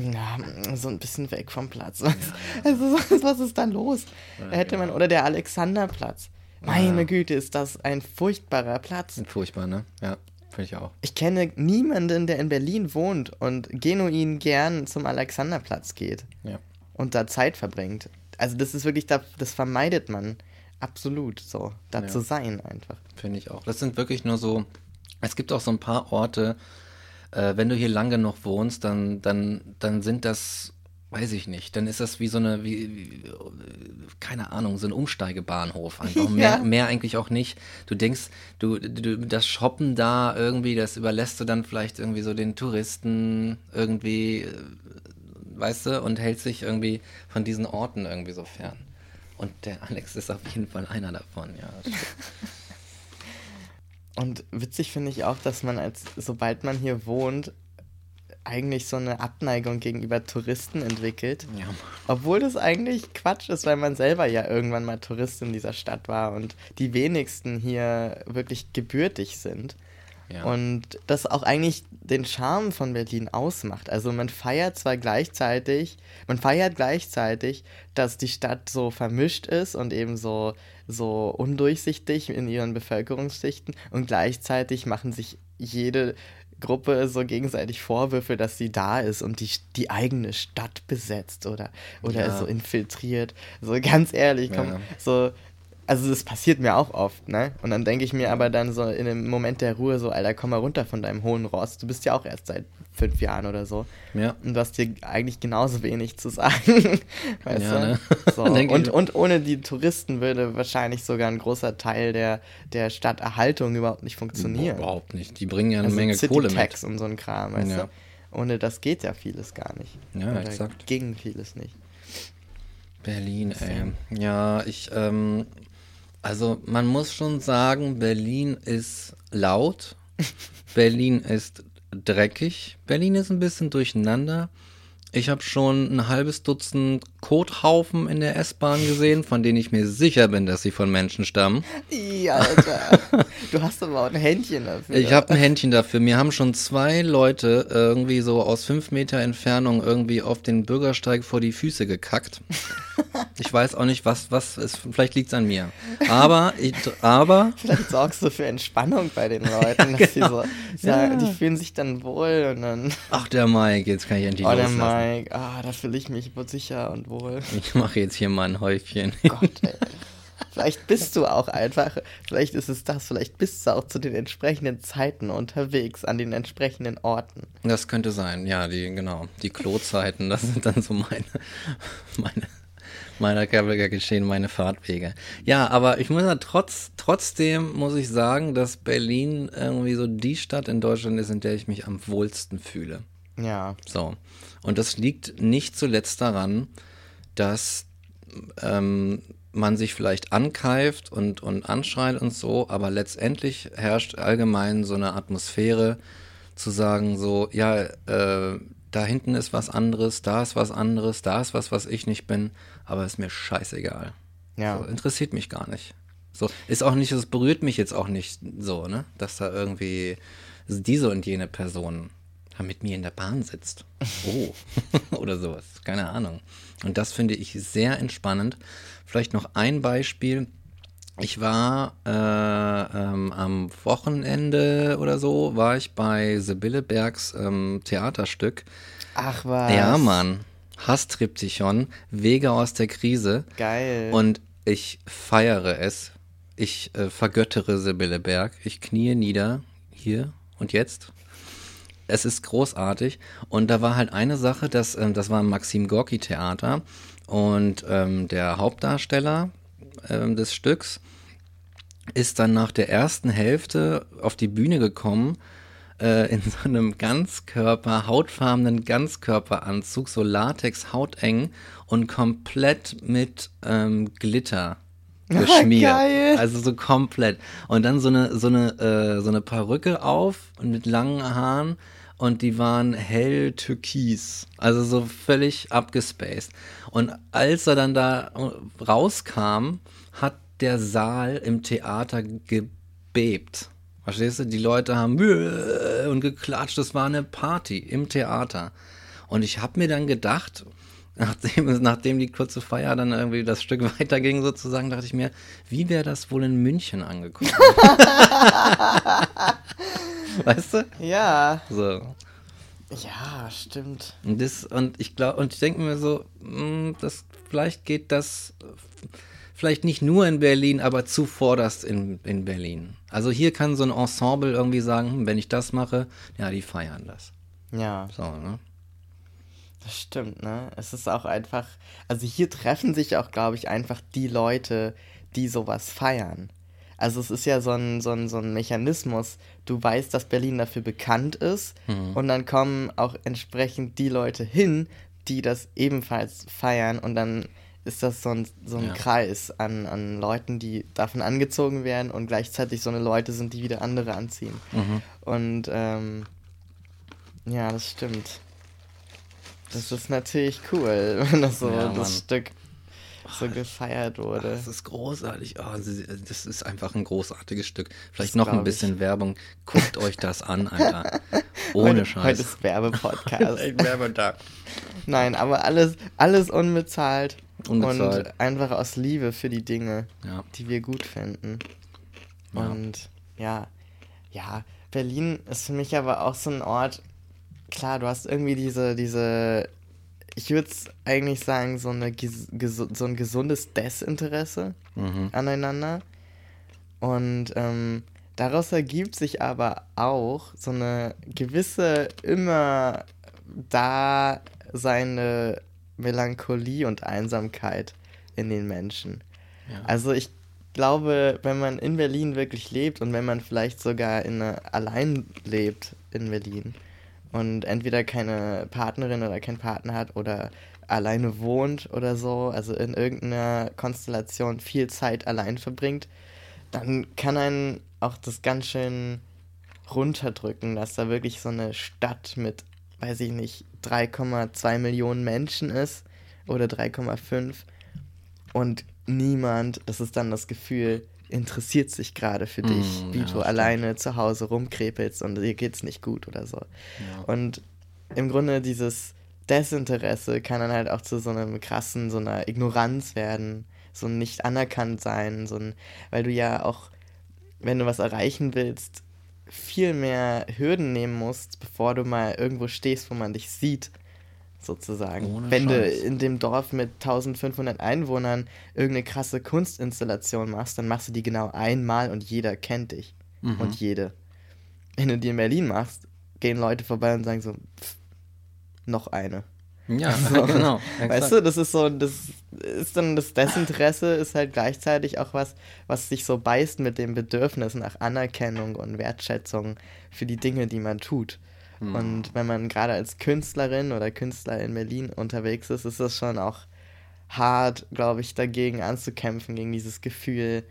so ein bisschen weg vom Platz. Also, was- was ist da los? Da hätte man, oder der Alexanderplatz. Meine. Güte, ist das ein furchtbarer Platz. Furchtbar, ne? Ja, finde ich auch. Ich kenne niemanden, der in Berlin wohnt und genuin gern zum Alexanderplatz geht Ja. und da Zeit verbringt. Also das ist wirklich, da, das vermeidet man absolut so, da Ja. zu sein einfach. Finde ich auch. Das sind wirklich nur so, es gibt auch so ein paar Orte, äh, wenn du hier lang genug wohnst, dann, dann, dann sind das, weiß ich nicht, dann ist das wie so eine, wie, wie keine Ahnung, so ein Umsteigebahnhof. Einfach mehr, Ja. mehr eigentlich auch nicht. Du denkst, du, du, das Shoppen da irgendwie, das überlässt du dann vielleicht irgendwie so den Touristen irgendwie, äh, weißt du, und hältst dich irgendwie von diesen Orten irgendwie so fern. Und der Alex ist auf jeden Fall einer davon, ja. Und witzig finde ich auch, dass man als, sobald man hier wohnt, eigentlich so eine Abneigung gegenüber Touristen entwickelt. Ja. Obwohl das eigentlich Quatsch ist, weil man selber ja irgendwann mal Tourist in dieser Stadt war und die wenigsten hier wirklich gebürtig sind. Ja. Und das auch eigentlich den Charme von Berlin ausmacht. Also man feiert zwar gleichzeitig, man feiert gleichzeitig, dass die Stadt so vermischt ist und eben so, so undurchsichtig in ihren Bevölkerungsschichten und gleichzeitig machen sich jede Gruppe so gegenseitig Vorwürfe, dass sie da ist und die, die eigene Stadt besetzt oder, oder Ja. so infiltriert. So ganz ehrlich, komm, Ja. so, also das passiert mir auch oft, ne? Und dann denke ich mir aber dann so in einem Moment der Ruhe so, Alter, komm mal runter von deinem hohen Ross. Du bist ja auch erst seit fünf Jahren oder so. Ja. Und du hast dir eigentlich genauso wenig zu sagen. weißt Ja, du? ne? So. Und, und ohne die Touristen würde wahrscheinlich sogar ein großer Teil der, der Stadterhaltung überhaupt nicht funktionieren. Überhaupt nicht. Die bringen ja eine Also Menge City Kohle Tax mit. und so ein Kram, weißt Ja. du? Ohne das geht ja vieles gar nicht. Ja, Oder exakt. Ging vieles nicht. Berlin, ey. Ja, ich, ähm, also man muss schon sagen, Berlin ist laut. Berlin ist dreckig. Berlin ist ein bisschen durcheinander. Ich habe schon ein halbes Dutzend Kothaufen in der S-Bahn gesehen, von denen ich mir sicher bin, dass sie von Menschen stammen. Ja, Alter. du hast aber auch ein Händchen dafür. Ich habe ein Händchen dafür. Mir haben schon zwei Leute irgendwie so aus fünf Meter Entfernung irgendwie auf den Bürgersteig vor die Füße gekackt. Ich weiß auch nicht, was, was ist. Vielleicht liegt's an mir. Aber, ich, aber, Vielleicht sorgst du für Entspannung bei den Leuten, dass sie so sagen, die fühlen sich dann wohl und dann, ach, der Mike, jetzt kann ich endlich oh der loslassen. Mike, ah, da fühle ich mich sicher und wohl. Ich mache jetzt hier mal ein Häufchen. Gott, ey. Vielleicht bist du auch einfach, vielleicht ist es das, vielleicht bist du auch zu den entsprechenden Zeiten unterwegs, an den entsprechenden Orten. Das könnte sein, ja, die, genau. Die Klozeiten, das sind dann so meine, meine, meiner Kabelger geschehen, meine Fahrtwege. Ja, aber ich muss ja trotz, trotzdem muss ich sagen, dass Berlin irgendwie so die Stadt in Deutschland ist, in der ich mich am wohlsten fühle. Ja, So. Und das liegt nicht zuletzt daran, dass ähm, man sich vielleicht ankeift und, und anschreit und so, aber letztendlich herrscht allgemein so eine Atmosphäre zu sagen, so, ja, äh, da hinten ist was anderes, da ist was anderes, da ist was, was ich nicht bin, aber ist mir scheißegal. ja. So, interessiert mich gar nicht. So, ist auch nicht, es berührt mich jetzt auch nicht so, ne, dass da irgendwie diese und jene Person mit mir in der Bahn sitzt. Oh. Oder sowas. Keine Ahnung. Und das finde ich sehr entspannend. Vielleicht noch ein Beispiel. Ich war äh, ähm, am Wochenende oder so, war ich bei Sibylle Bergs ähm, Theaterstück. Ach was. Ja, Mann. Hasstriptychon, Wege aus der Krise. Geil. Und ich feiere es. Ich äh, vergöttere Sibylle Berg. Ich kniee nieder. Hier und jetzt. Es ist großartig. Und da war halt eine Sache, dass, ähm, das war im Maxim Gorki Theater. Und ähm, der Hauptdarsteller, ähm, des Stücks ist dann nach der ersten Hälfte auf die Bühne gekommen äh, in so einem Ganzkörper, hautfarbenen Ganzkörperanzug, so Latex, hauteng und komplett mit ähm, Glitter geschmiert. Geil. Also so komplett. Und dann so eine, so eine, äh, so eine Perücke auf und mit langen Haaren und die waren hell türkis. Also so völlig abgespaced. Und als er dann da rauskam, hat der Saal im Theater gebebt. Verstehst du? Die Leute haben und geklatscht. Das war eine Party im Theater. Und ich habe mir dann gedacht, nachdem, nachdem die kurze Feier dann irgendwie das Stück weiterging, sozusagen, dachte ich mir, wie wäre das wohl in München angekommen? weißt du? Ja. So. Ja, stimmt. Und, das, und ich glaube, und ich denke mir so, mh, das, vielleicht geht das vielleicht nicht nur in Berlin, aber zuvorderst in, in Berlin. Also hier kann so ein Ensemble irgendwie sagen, hm, wenn ich das mache, ja, die feiern das. Ja. So, ne? Das stimmt, ne? Es ist auch einfach, also hier treffen sich auch, glaube ich, einfach die Leute, die sowas feiern. Also es ist ja so ein, so ein, so ein Mechanismus, du weißt, dass Berlin dafür bekannt ist Mhm. und dann kommen auch entsprechend die Leute hin, die das ebenfalls feiern und dann ist das so ein, so ein Ja. Kreis an, an Leuten, die davon angezogen werden und gleichzeitig so eine Leute sind, die wieder andere anziehen. Mhm. Und ähm, ja, das stimmt. Das ist natürlich cool, wenn das so Ja, das Stück so gefeiert wurde. Das ist großartig. Oh, das ist einfach ein großartiges Stück. Vielleicht Das noch ein bisschen Werbung. Guckt euch das an, Alter. Ohne heute, Heute Scheiß. ist Werbepodcast. Werbetag. Nein, aber alles, alles unbezahlt, Unbezahlt. und einfach aus Liebe für die Dinge, Ja. die wir gut finden. Ja. Und ja, ja, Berlin ist für mich aber auch so ein Ort, klar, du hast irgendwie diese, diese, ich würde eigentlich sagen, so, eine, so ein gesundes Desinteresse Mhm. aneinander. Und ähm, daraus ergibt sich aber auch so eine gewisse, immer da seine Melancholie und Einsamkeit in den Menschen. Ja. Also ich glaube, wenn man in Berlin wirklich lebt und wenn man vielleicht sogar in eine, allein lebt in Berlin und entweder keine Partnerin oder keinen Partner hat oder alleine wohnt oder so, also in irgendeiner Konstellation viel Zeit allein verbringt, dann kann einen auch das ganz schön runterdrücken, dass da wirklich so eine Stadt mit, weiß ich nicht, 3,2 Millionen Menschen ist oder 3,5 und niemand, das ist dann das Gefühl, interessiert sich gerade für dich, Mm, wie ja, du stimmt. alleine zu Hause rumkrepelst und dir geht's nicht gut oder so. Ja. Und im Grunde dieses Desinteresse kann dann halt auch zu so einem krassen, so einer Ignoranz werden, so ein nicht anerkannt sein, so ein, weil du ja auch, wenn du was erreichen willst, viel mehr Hürden nehmen musst, bevor du mal irgendwo stehst, wo man dich sieht, sozusagen. Ohne wenn du Scheiß. in dem Dorf mit 1500 Einwohnern irgendeine krasse Kunstinstallation machst, dann machst du die genau einmal und jeder kennt dich. Mhm. Und jede. Wenn du die in Berlin machst, gehen Leute vorbei und sagen so, pff, noch eine. Ja, So. genau. Weißt du, das ist so, das ist dann das Desinteresse ist halt gleichzeitig auch was, was sich so beißt mit dem Bedürfnis nach Anerkennung und Wertschätzung für die Dinge, die man tut. Hm. Und wenn man gerade als Künstlerin oder Künstler in Berlin unterwegs ist, ist das schon auch hart, glaube ich, dagegen anzukämpfen, gegen dieses Gefühl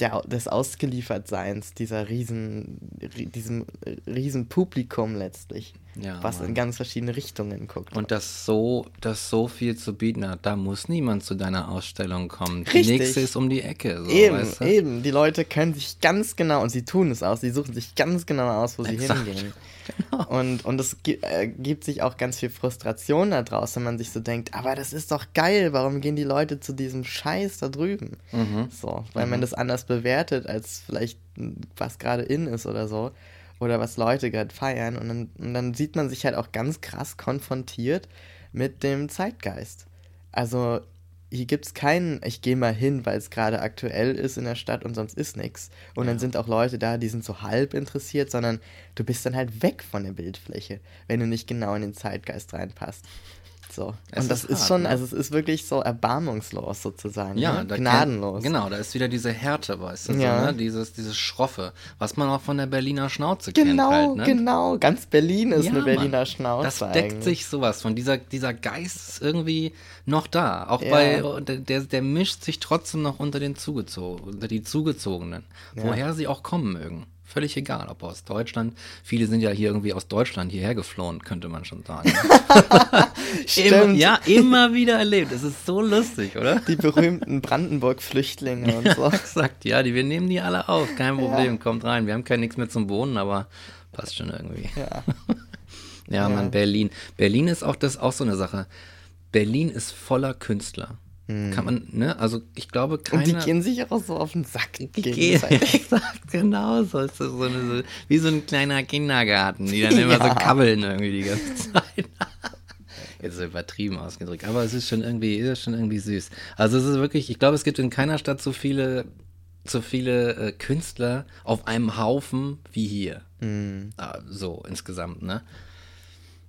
der, des Ausgeliefertseins, dieser riesen, ri- diesem riesen Publikum letztlich, Ja, was Mann. in ganz verschiedene Richtungen guckt. Und das so, das so viel zu bieten hat, da muss niemand zu deiner Ausstellung kommen. Die Richtig. nächste ist um die Ecke. So, eben, weißt du? eben. Die Leute können sich ganz genau, und sie tun es auch, sie suchen sich ganz genau aus, wo sie Exakt. hingehen. Und, und es äh, gibt sich auch ganz viel Frustration daraus, wenn man sich so denkt, aber das ist doch geil, warum gehen die Leute zu diesem Scheiß da drüben? Mhm. So, weil man das anders bewertet, als vielleicht was gerade in ist oder so. Oder was Leute gerade feiern. Und dann, und dann sieht man sich halt auch ganz krass konfrontiert mit dem Zeitgeist. Also hier gibt es keinen, ich gehe mal hin, weil es gerade aktuell ist in der Stadt und sonst ist nichts. Und dann Ja. sind auch Leute da, die sind so halb interessiert, sondern du bist dann halt weg von der Bildfläche, wenn du nicht genau in den Zeitgeist reinpasst. So. Es und das ist ist, hart, schon, ne? also es ist wirklich so erbarmungslos sozusagen. Ja, ne? gnadenlos. Kennt, genau, da ist wieder diese Härte, weißt du, Ja. so, ne? dieses, dieses Schroffe, was man auch von der Berliner Schnauze Genau, kennt halt, ne? genau. Ganz Berlin ist Ja, eine Mann. Berliner Schnauze. Das deckt eigentlich. sich sowas von. Dieser, dieser Geist ist irgendwie noch da. Auch Ja. bei, der, der mischt sich trotzdem noch unter den Zugezogen, unter die Zugezogenen. Woher sie auch kommen mögen. Völlig egal, ob aus Deutschland. Viele sind ja hier irgendwie aus Deutschland hierher geflohen, könnte man schon sagen. Stimmt. ja, immer wieder erlebt. Es ist so lustig, oder? Die berühmten Brandenburg-Flüchtlinge und so. Exakt, ja, die, wir nehmen die alle auf. Kein Problem, kommt rein. Wir haben kein nichts mehr zum Wohnen, aber passt schon irgendwie. Ja. Ja, Mann, Berlin. Berlin ist auch das auch so eine Sache. Berlin ist voller Künstler. Kann man, ne? Also ich glaube, keiner. Und die gehen sich auch so auf den Sack. Die gehen, exakt, genau so. Ist das so eine, so, wie so ein kleiner Kindergarten, die dann immer so kabbeln irgendwie die ganze Zeit. Jetzt übertrieben ausgedrückt, aber es ist schon irgendwie, ist schon irgendwie süß. Also es ist wirklich, ich glaube, es gibt in keiner Stadt so viele, so viele äh, Künstler auf einem Haufen wie hier. Ah, so insgesamt, ne?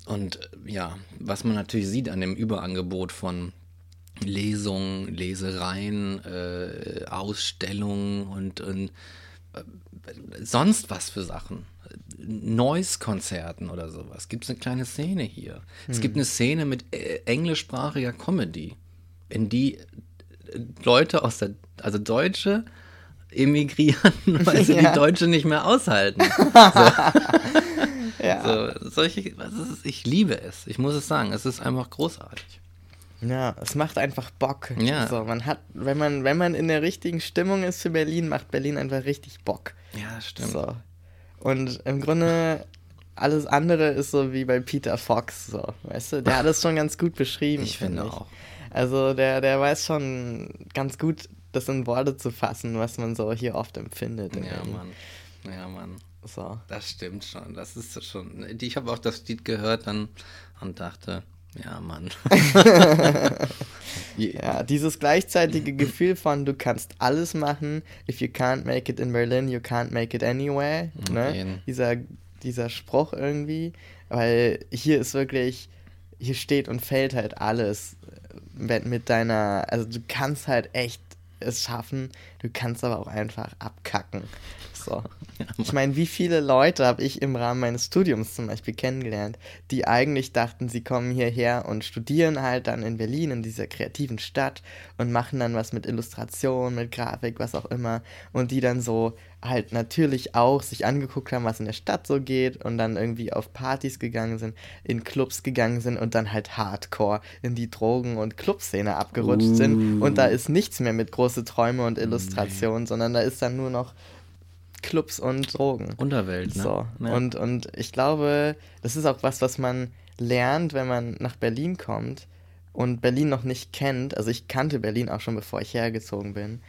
Und äh, ja, was man natürlich sieht an dem Überangebot von Lesungen, Lesereien, äh, Ausstellungen und, und äh, sonst was für Sachen. Noise-Konzerten oder sowas. Gibt es eine kleine Szene hier. Es gibt eine Szene mit äh, englischsprachiger Comedy, in die äh, Leute aus der, also Deutsche emigrieren, weil sie Ja. die Deutsche nicht mehr aushalten. Ja. So, solche, ist? Ich liebe es. Ich muss es sagen. Es ist einfach großartig. Ja, es macht einfach Bock. Ja. So, man hat, wenn man, wenn man in der richtigen Stimmung ist für Berlin, macht Berlin einfach richtig Bock. Ja, stimmt. So. Und im Grunde alles andere ist so wie bei Peter Fox, so, weißt du? Der hat es schon ganz gut beschrieben. Ich finde auch. Also der, der weiß schon ganz gut, das in Worte zu fassen, was man so hier oft empfindet. in Ja, Berlin. Mann. Ja, Mann. So. Das stimmt schon. Das ist schon. Ich habe auch das Lied gehört dann und dachte, ja, Mann. Ja, dieses gleichzeitige Gefühl von, du kannst alles machen, if you can't make it in Berlin, you can't make it anywhere. Ne? Dieser, dieser Spruch irgendwie, weil hier ist wirklich, hier steht und fällt halt alles mit, mit deiner, also du kannst halt echt es schaffen, du kannst aber auch einfach abkacken. So. Ich meine, wie viele Leute habe ich im Rahmen meines Studiums zum Beispiel kennengelernt, die eigentlich dachten, sie kommen hierher und studieren halt dann in Berlin, in dieser kreativen Stadt und machen dann was mit Illustration, mit Grafik, was auch immer. Und die dann so halt natürlich auch sich angeguckt haben, was in der Stadt so geht und dann irgendwie auf Partys gegangen sind, in Clubs gegangen sind und dann halt hardcore in die Drogen- und Clubszene abgerutscht sind. Und da ist nichts mehr mit große Träume und Illustration, sondern da ist dann nur noch Clubs und Drogen. Unterwelt, ne? So. Ja. Und, und ich glaube, das ist auch was, was man lernt, wenn man nach Berlin kommt und Berlin noch nicht kennt. Also ich kannte Berlin auch schon, bevor ich hergezogen bin.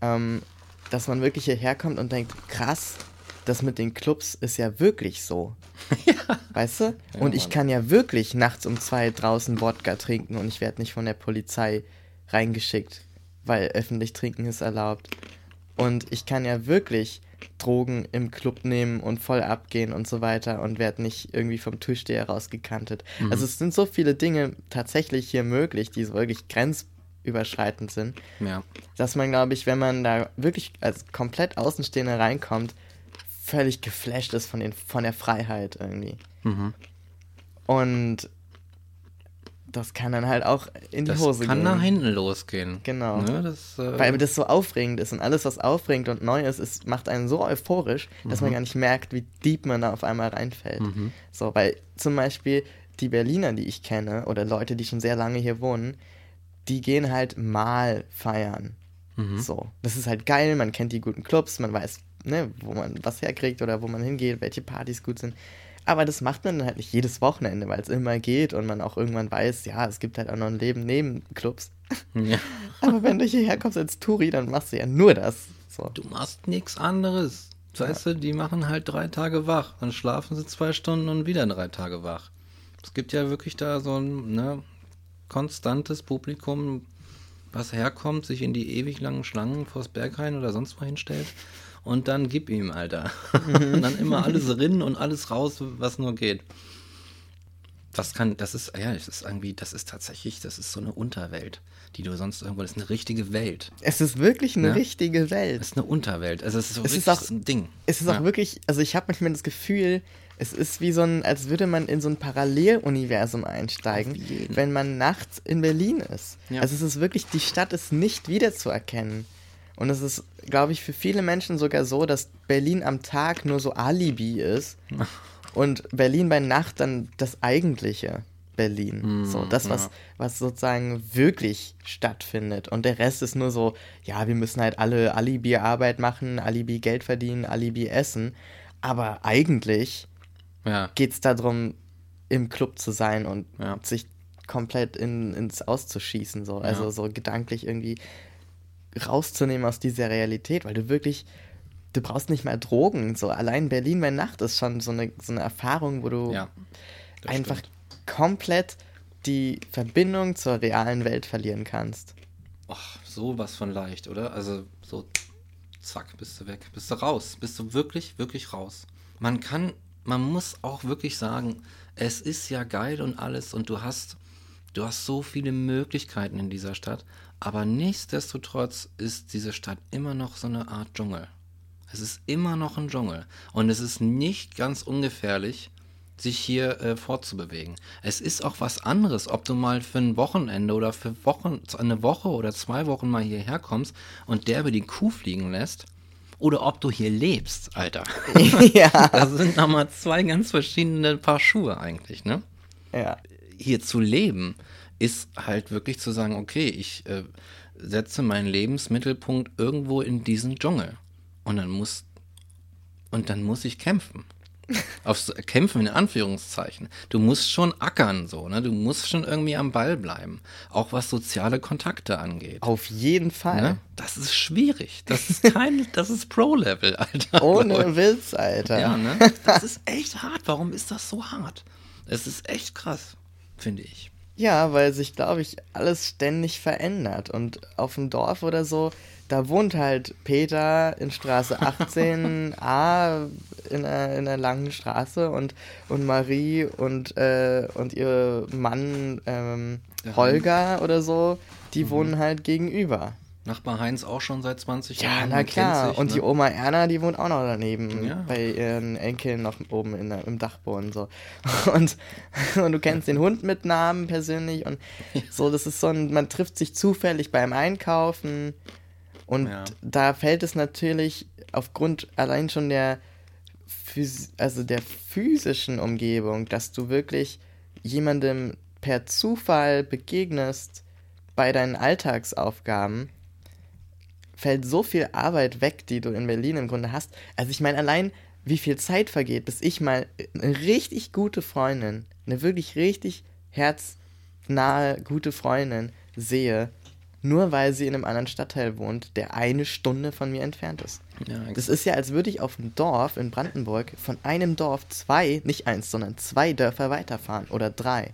Ähm, dass man wirklich hierher kommt und denkt, krass, das mit den Clubs ist ja wirklich so. Weißt du? und ich Mann. kann ja wirklich nachts um zwei draußen Wodka trinken und ich werde nicht von der Polizei reingeschickt, weil öffentlich trinken ist erlaubt. Und ich kann ja wirklich Drogen im Club nehmen und voll abgehen und so weiter und werde nicht irgendwie vom Türsteher rausgekantet. Also es sind so viele Dinge tatsächlich hier möglich, die so wirklich grenzüberschreitend sind, ja. dass man, glaube ich, wenn man da wirklich als komplett Außenstehender reinkommt, völlig geflasht ist von, den, von der Freiheit irgendwie. Mhm. Und das kann dann halt auch in die Das Hose kann gehen. nach hinten losgehen. Genau. Ne, das, äh, Weil das so aufregend ist und alles, was aufregend und neu ist, ist macht einen so euphorisch, dass Mhm. man gar nicht merkt, wie deep man da auf einmal reinfällt. So, weil zum Beispiel die Berliner, die ich kenne, oder Leute, die schon sehr lange hier wohnen, die gehen halt mal feiern. Mhm. So. Das ist halt geil, man kennt die guten Clubs, man weiß, ne, wo man was herkriegt oder wo man hingeht, welche Partys gut sind. Aber das macht man dann halt nicht jedes Wochenende, weil es immer geht und man auch irgendwann weiß, ja, es gibt halt auch noch ein Leben neben Clubs. ja. Aber wenn du hierher kommst als Touri, dann machst du ja nur das. So. Du machst nichts anderes. Weißt du, die machen halt drei Tage wach, dann schlafen sie zwei Stunden und wieder drei Tage wach. Es gibt ja wirklich da so ein ne, konstantes Publikum, was herkommt, sich in die ewig langen Schlangen vors Berghain oder sonst wo hinstellt und dann gib ihm, Alter. und dann immer alles rinnen und alles raus, was nur geht. das kann, das ist, ja, das ist irgendwie, das ist tatsächlich, das ist so eine Unterwelt, die du sonst irgendwo, das ist eine richtige Welt. Es ist wirklich eine Ja. richtige Welt. Das ist eine Unterwelt. Also es ist so Es ist auch- ein Ding. Es ist ja. auch wirklich, also ich habe manchmal das Gefühl, es ist wie so ein, als würde man in so ein Paralleluniversum einsteigen, wenn man nachts in Berlin ist. Ja. Also es ist wirklich, die Stadt ist nicht wiederzuerkennen. Und es ist, glaube ich, für viele Menschen sogar so, dass Berlin am Tag nur so Alibi ist und Berlin bei Nacht dann das eigentliche Berlin. so, das, was, ja. was sozusagen wirklich stattfindet. Und der Rest ist nur so, ja, wir müssen halt alle Alibi-Arbeit machen, Alibi Geld verdienen, Alibi essen. Aber eigentlich Ja. geht es darum, im Club zu sein und Ja. sich komplett in, ins Auszuschießen. So. Also Ja. so gedanklich irgendwie rauszunehmen aus dieser Realität, weil du wirklich, du brauchst nicht mal Drogen. So allein Berlin bei Nacht ist schon so eine, so eine Erfahrung, wo du Ja. einfach stimmt. komplett die Verbindung zur realen Welt verlieren kannst. Ach, sowas von leicht, oder? Also so, zack, bist du weg, bist du raus, bist du wirklich, wirklich raus. Man kann, man muss auch wirklich sagen, es ist ja geil und alles und du hast, du hast so viele Möglichkeiten in dieser Stadt, aber nichtsdestotrotz ist diese Stadt immer noch so eine Art Dschungel. Es ist immer noch ein Dschungel und es ist nicht ganz ungefährlich, sich hier äh, fortzubewegen. Es ist auch was anderes, ob du mal für ein Wochenende oder für Wochen, eine Woche oder zwei Wochen mal hierher kommst und der über die Kuh fliegen lässt oder ob du hier lebst, Alter. ja. Das sind nochmal zwei ganz verschiedene Paar Schuhe eigentlich, ne? Ja. Hier zu leben, ist halt wirklich zu sagen, okay, ich äh, setze meinen Lebensmittelpunkt irgendwo in diesen Dschungel. Und dann muss, und dann muss ich kämpfen. Aufs Kämpfen in Anführungszeichen. Du musst schon ackern, so, ne? Du musst schon irgendwie am Ball bleiben. Auch was soziale Kontakte angeht. Auf jeden Fall. Ne? Das ist schwierig. Das ist kein, das ist Pro-Level, Alter. Ohne Witz, Alter. Ja, ne? Das ist echt hart. Warum ist das so hart? Es ist echt krass, finde ich. Ja, weil sich, glaube ich, alles ständig verändert. Und auf dem Dorf oder so, da wohnt halt Peter in Straße 18a in einer, in einer langen Straße und, und Marie und, äh, und ihr Mann ähm, Holger oder so, die wohnen halt gegenüber. Nachbar Heinz auch schon seit 20 Ja, Jahren. na man kennt klar. sich, und ne? die Oma Erna, die wohnt auch noch daneben. Ja. Bei ihren Enkeln noch oben in im Dachboden. So. Und, und du kennst den Hund mit Namen persönlich. Und so, das ist so ein, man trifft sich zufällig beim Einkaufen. Und Ja. da fällt es natürlich aufgrund allein schon der, phys also der physischen Umgebung, dass du wirklich jemandem per Zufall begegnest bei deinen Alltagsaufgaben, fällt so viel Arbeit weg, die du in Berlin im Grunde hast. Also ich meine, allein wie viel Zeit vergeht, bis ich mal eine richtig gute Freundin, eine wirklich richtig herznahe, gute Freundin sehe, nur weil sie in einem anderen Stadtteil wohnt, der eine Stunde von mir entfernt ist. Ja, Das ist ja, als würde ich auf dem Dorf in Brandenburg von einem Dorf zwei, nicht eins, sondern zwei Dörfer weiterfahren oder drei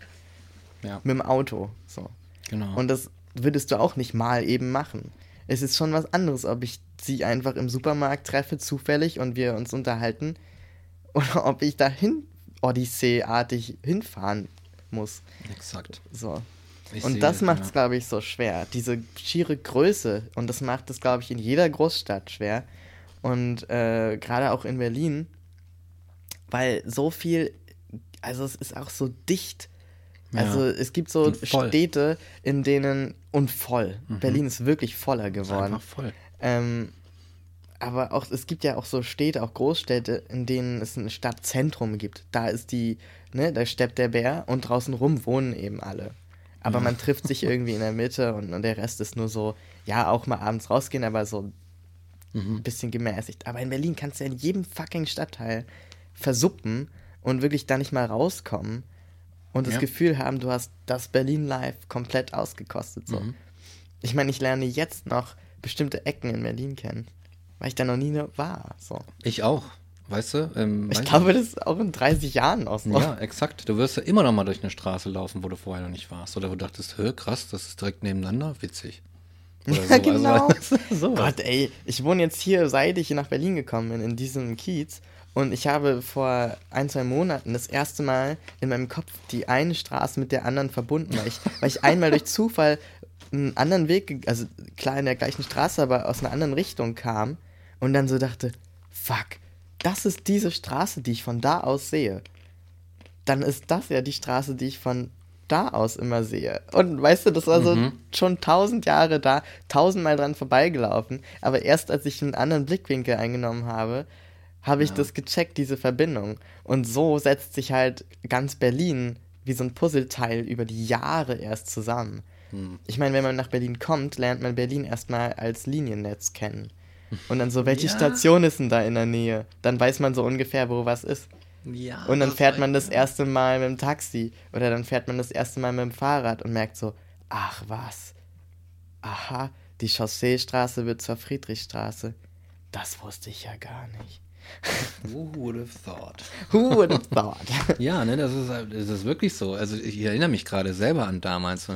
ja, mit dem Auto. So. genau. Und das würdest du auch nicht mal eben machen. Es ist schon was anderes, ob ich sie einfach im Supermarkt treffe, zufällig, und wir uns unterhalten, oder ob ich dahin Odyssee-artig hinfahren muss. Exakt. So. Ich und das macht es, ja. glaube ich, so schwer. Diese schiere Größe. Und das macht es, glaube ich, in jeder Großstadt schwer. Und äh, gerade auch in Berlin, weil so viel, also es ist auch so dicht. Ja. Also es gibt so. Städte, in denen, und voll. Mhm. Berlin ist wirklich voller geworden. einfach voll. Ähm, aber auch, es gibt ja auch so Städte, auch Großstädte, in denen es ein Stadtzentrum gibt. Da ist die, ne, da steppt der Bär und draußen rum wohnen eben alle. Aber man trifft sich irgendwie in der Mitte und, und der Rest ist nur so, ja, auch mal abends rausgehen, aber so Mhm. ein bisschen gemäßigt. Aber in Berlin kannst du ja in jedem fucking Stadtteil versuppen und wirklich da nicht mal rauskommen und das Ja. Gefühl haben, du hast das Berlin Live komplett ausgekostet. So. Mhm. Ich meine, ich lerne jetzt noch bestimmte Ecken in Berlin kennen, weil ich da noch nie ne- war. So. Ich auch. Weißt du? Ähm, Ich weiß glaube, das ist auch in 30 Jahren noch so. Ja, exakt. Du wirst ja immer noch mal durch eine Straße laufen, wo du vorher noch nicht warst. Oder wo du dachtest, hör, krass, das ist direkt nebeneinander, witzig. Oder Ja, so. genau. Also, so. Gott, ey, ich wohne jetzt hier, seit ich hier nach Berlin gekommen bin, in diesem Kiez. Und ich habe vor ein, zwei Monaten das erste Mal in meinem Kopf die eine Straße mit der anderen verbunden, weil ich, weil ich einmal durch Zufall einen anderen Weg, also klar in der gleichen Straße, aber aus einer anderen Richtung kam und dann so dachte, fuck, das ist diese Straße, die ich von da aus sehe. Dann ist das ja die Straße, die ich von da aus immer sehe. Und weißt du, das war so schon tausend Jahre da, tausendmal dran vorbeigelaufen. Aber erst als ich einen anderen Blickwinkel eingenommen habe, habe ich das gecheckt, diese Verbindung. Und so setzt sich halt ganz Berlin wie so ein Puzzleteil über die Jahre erst zusammen. Ich meine, wenn man nach Berlin kommt, lernt man Berlin erstmal als Liniennetz kennen. Und dann so, welche Ja. Station ist denn da in der Nähe? Dann weiß man so ungefähr, wo was ist. ja, Und dann fährt man das erste Mal mit dem Taxi oder dann fährt man das erste Mal mit dem Fahrrad und merkt so, ach was, aha, die Chausseestraße wird zur Friedrichstraße. Das wusste ich ja gar nicht. Who would have thought? Who would have thought? Ja, ne, das ist, halt- das ist wirklich so. Also ich erinnere mich gerade selber an damals.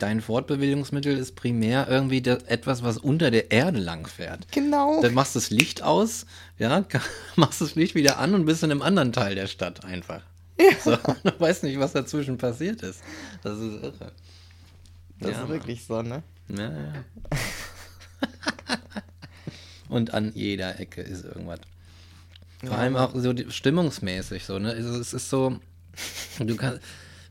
Dein Fortbewegungsmittel ist primär irgendwie das, etwas, was unter der Erde lang fährt. genau. Dann machst du das Licht aus, ja, machst das Licht wieder an und bist in einem anderen Teil der Stadt einfach. So, du weißt nicht, was dazwischen passiert ist. Das ist irre. Das Ja, ist wirklich so, ne? Ja, ja. Und an jeder Ecke ist irgendwas. Vor allem auch so die- stimmungsmäßig so, ne? Es ist, es ist so, du kannst,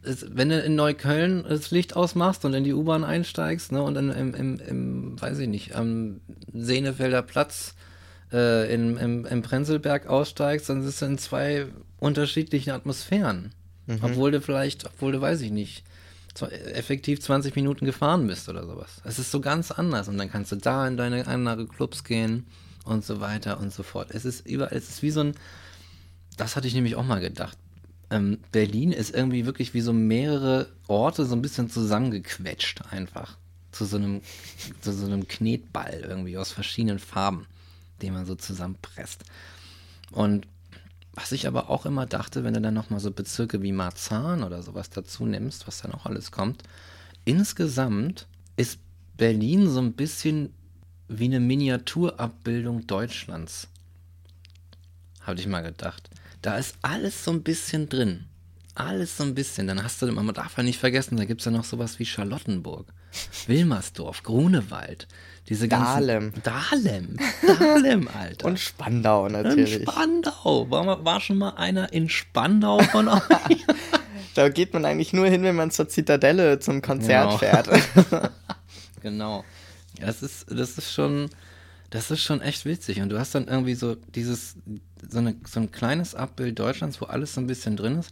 es, wenn du in Neukölln das Licht ausmachst und in die U-Bahn einsteigst, ne, und dann im, im, im, weiß ich nicht, am Sehnefelder Platz äh, in, im, im Prenzlberg aussteigst, dann ist es in zwei unterschiedlichen Atmosphären. Obwohl du vielleicht, obwohl du, weiß ich nicht, effektiv 20 Minuten gefahren bist oder sowas. Es ist so ganz anders und dann kannst du da in deine andere Clubs gehen und so weiter und so fort. Es ist überall, es ist wie so ein, das hatte ich nämlich auch mal gedacht. Ähm, Berlin ist irgendwie wirklich wie so mehrere Orte so ein bisschen zusammengequetscht einfach. Zu so einem, zu so einem Knetball irgendwie aus verschiedenen Farben, den man so zusammenpresst. Und was ich aber auch immer dachte, wenn du dann nochmal so Bezirke wie Marzahn oder sowas dazu nimmst, was dann auch alles kommt, insgesamt ist Berlin so ein bisschen wie eine Miniaturabbildung Deutschlands. Habe ich mal gedacht. Da ist alles so ein bisschen drin. Alles so ein bisschen. Dann hast du, man darf ja nicht vergessen, da gibt es ja noch sowas wie Charlottenburg, Wilmersdorf, Grunewald, diese ganzen... Dahlem. Dahlem. Dahlem, Alter. Und Spandau natürlich. Spandau. War, war schon mal einer in Spandau von euch? Da geht man eigentlich nur hin, wenn man zur Zitadelle zum Konzert Genau. fährt. genau. Das ist, das ist schon, das ist schon echt witzig. Und du hast dann irgendwie so dieses, so, eine, so ein kleines Abbild Deutschlands, wo alles so ein bisschen drin ist.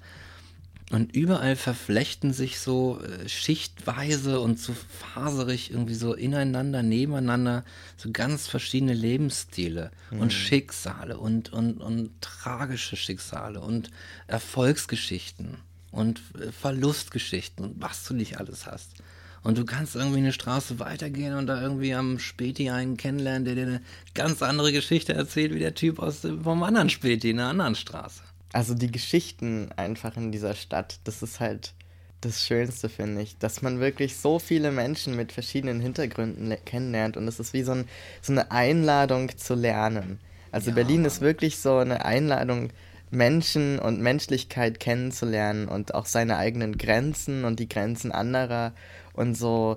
Und überall verflechten sich so äh, schichtweise und so faserig irgendwie so ineinander, nebeneinander, so ganz verschiedene Lebensstile und Schicksale und, und, und tragische Schicksale und Erfolgsgeschichten und äh, Verlustgeschichten und was du nicht alles hast. Und du kannst irgendwie eine Straße weitergehen und da irgendwie am Späti einen kennenlernen, der dir eine ganz andere Geschichte erzählt, wie der Typ aus dem, vom anderen Späti in einer anderen Straße. Also die Geschichten einfach in dieser Stadt, das ist halt das Schönste, finde ich. Dass man wirklich so viele Menschen mit verschiedenen Hintergründen le- kennenlernt und es ist wie so, ein, so eine Einladung zu lernen. Also Ja. Berlin ist wirklich so eine Einladung, Menschen und Menschlichkeit kennenzulernen und auch seine eigenen Grenzen und die Grenzen anderer und so.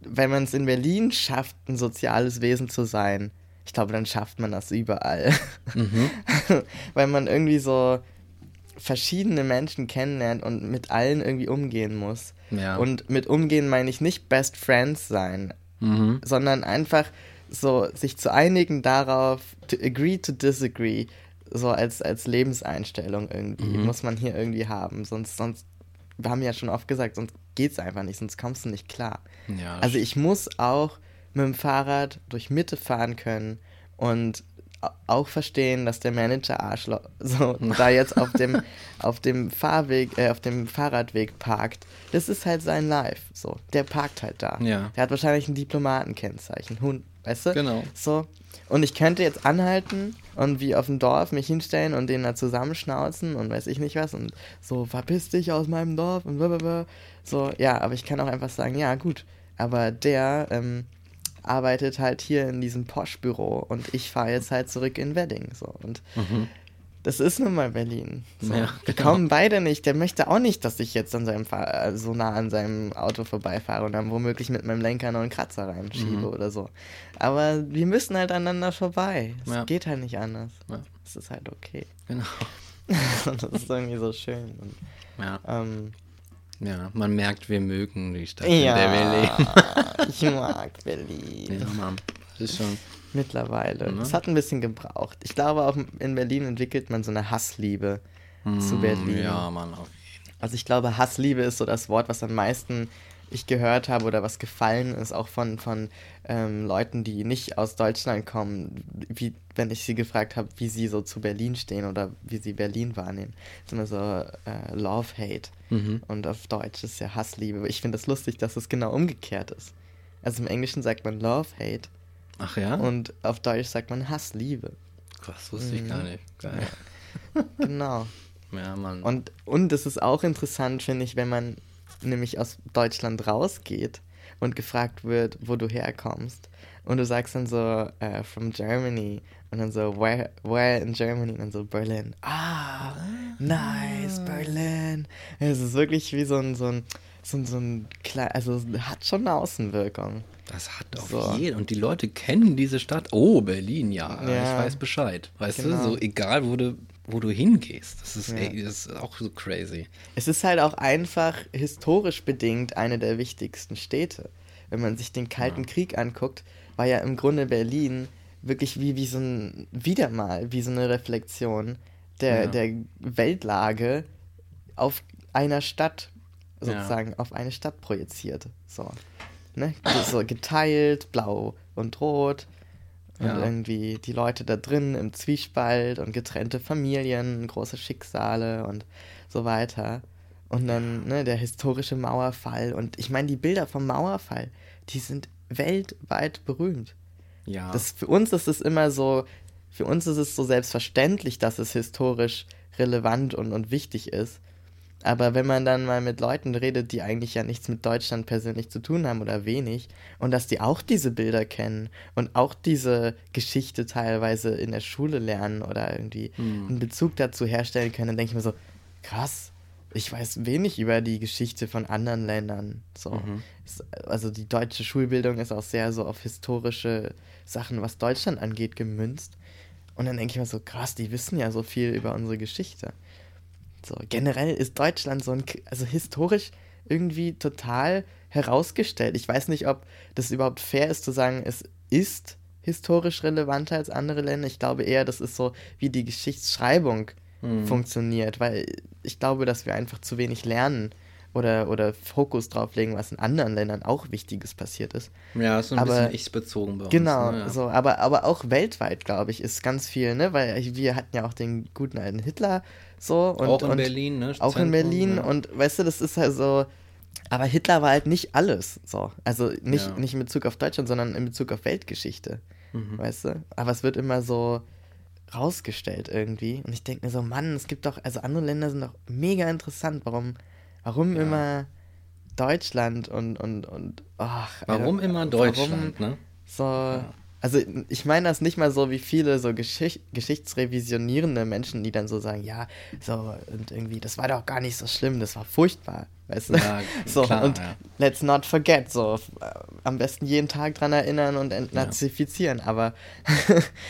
Wenn man es in Berlin schafft, ein soziales Wesen zu sein, ich glaube, dann schafft man das überall. Weil man irgendwie so verschiedene Menschen kennenlernt und mit allen irgendwie umgehen muss. Ja. Und mit umgehen meine ich nicht Best Friends sein, Mhm. sondern einfach so sich zu einigen darauf, to agree to disagree, so als, als Lebenseinstellung irgendwie, muss man hier irgendwie haben. Sonst, sonst, wir haben ja schon oft gesagt, sonst geht's einfach nicht, sonst kommst du nicht klar. Ja, Also ich muss auch mit dem Fahrrad durch Mitte fahren können und au- auch verstehen, dass der Manager Arschloch so da jetzt auf dem auf dem Fahrweg, äh, auf dem Fahrradweg parkt. Das ist halt sein Life. So, der parkt halt da. Ja. Der hat wahrscheinlich ein Diplomatenkennzeichen. Hund, weißt du? Genau. So. Und ich könnte jetzt anhalten und wie auf dem Dorf mich hinstellen und den da zusammenschnauzen und weiß ich nicht was und so, verpiss dich aus meinem Dorf und blablabla. So, ja, aber ich kann auch einfach sagen, ja, gut, Aber der ähm, arbeitet halt hier in diesem Posch-Büro und ich fahre jetzt halt zurück in Wedding. So. Und das ist nun mal Berlin. So. Ja, Die genau. kommen beide nicht. Der möchte auch nicht, dass ich jetzt an seinem Fahr äh, so nah an seinem Auto vorbeifahre und dann womöglich mit meinem Lenker noch einen Kratzer reinschiebe Mhm. oder so. Aber wir müssen halt aneinander vorbei. Es Ja. geht halt nicht anders. Ja. Es ist halt okay. Genau. und das ist irgendwie so schön. Und, Ja. ähm, ja, man merkt, wir mögen die Stadt, in der wir leben. ja, ich mag Berlin. Ja, Mann. Das ist schon. Mittlerweile. Mhm. Es hat ein bisschen gebraucht. Ich glaube, auch in Berlin entwickelt man so eine Hassliebe zu Berlin. Mm, Ja, Mann. Auf Also ich glaube, Hassliebe ist so das Wort, was am meisten ich gehört habe oder was gefallen ist, auch von, von ähm, Leuten, die nicht aus Deutschland kommen, wie wenn ich sie gefragt habe, wie sie so zu Berlin stehen oder wie sie Berlin wahrnehmen. ist immer so äh, Love, Hate. Mhm. Und auf Deutsch ist ja Hassliebe. Ich finde es das lustig, dass es genau umgekehrt ist. Also im Englischen sagt man Love, Hate Ach ja? und auf Deutsch sagt man Hassliebe. das wusste ich gar nicht. Geil. Genau. Ja, Mann. Und, und es ist auch interessant, finde ich, wenn man nämlich aus Deutschland rausgeht und gefragt wird, wo du herkommst. Und du sagst dann so, äh, from Germany. Und dann so, where, where in Germany? Und dann so, Berlin. Ah, nice, Berlin. Es ist wirklich wie so ein, so ein, so ein, so ein klein, also hat schon eine Außenwirkung. Das hat auf So. jeden. Und die Leute kennen diese Stadt. Oh, Berlin, ja. Ja. Ich weiß Bescheid. Weißt Genau. du, so egal, wo du, wo du hingehst. Das ist, Ja. ey, das ist auch so crazy. Es ist halt auch einfach historisch bedingt eine der wichtigsten Städte. Wenn man sich den Kalten Krieg anguckt, war ja im Grunde Berlin wirklich wie, wie so ein, wieder mal, wie so eine Reflexion der, Ja. der Weltlage auf einer Stadt, Ja. sozusagen, auf eine Stadt projiziert. So. Ne? So geteilt, blau und rot. Und Ja. irgendwie die Leute da drin im Zwiespalt und getrennte Familien, große Schicksale und so weiter. Und dann ne, der historische Mauerfall. Und ich meine, die Bilder vom Mauerfall, die sind weltweit berühmt. Ja. Das, für uns ist es immer so, für uns ist es so selbstverständlich, dass es historisch relevant und, und wichtig ist. Aber wenn man dann mal mit Leuten redet, die eigentlich ja nichts mit Deutschland persönlich zu tun haben oder wenig, und dass die auch diese Bilder kennen und auch diese Geschichte teilweise in der Schule lernen oder irgendwie einen Bezug dazu herstellen können, dann denke ich mir so, krass, ich weiß wenig über die Geschichte von anderen Ländern. So. Es, also die deutsche Schulbildung ist auch sehr so auf historische Sachen, was Deutschland angeht, gemünzt. Und dann denke ich mir so, krass, die wissen ja so viel über unsere Geschichte. So, generell ist Deutschland so ein, also historisch irgendwie total herausgestellt. Ich weiß nicht, ob das überhaupt fair ist zu sagen, es ist historisch relevanter als andere Länder. Ich glaube eher, das ist so, wie die Geschichtsschreibung funktioniert, weil ich glaube, dass wir einfach zu wenig lernen oder, oder Fokus drauf legen, was in anderen Ländern auch Wichtiges passiert ist. ja, ist so ein aber- bisschen ich-bezogen bei uns. Genau, ne? ja. so, aber, aber auch weltweit, glaube ich, ist ganz viel, ne? Weil wir hatten ja auch den guten alten Hitler so und, auch in und Berlin, ne? auch in Zentrum, Berlin ja. und weißt du, das ist halt so. Aber Hitler war halt nicht alles so. Also nicht, Ja. nicht in Bezug auf Deutschland, sondern in Bezug auf Weltgeschichte. Mhm. Weißt du? Aber es wird immer so rausgestellt irgendwie. Und ich denke mir so, Mann, es gibt doch, also andere Länder sind doch mega interessant. Warum, warum Ja. immer Deutschland und, und, und ach, Warum Alter, immer warum Deutschland, ne? so, also ich meine das nicht mal so wie viele so Geschicht geschichtsrevisionierende Menschen, die dann so sagen, ja, so und irgendwie, das war doch gar nicht so schlimm, das war furchtbar, weißt du? Ja, so klar, und ja. let's not forget, so äh, am besten jeden Tag dran erinnern und entnazifizieren, aber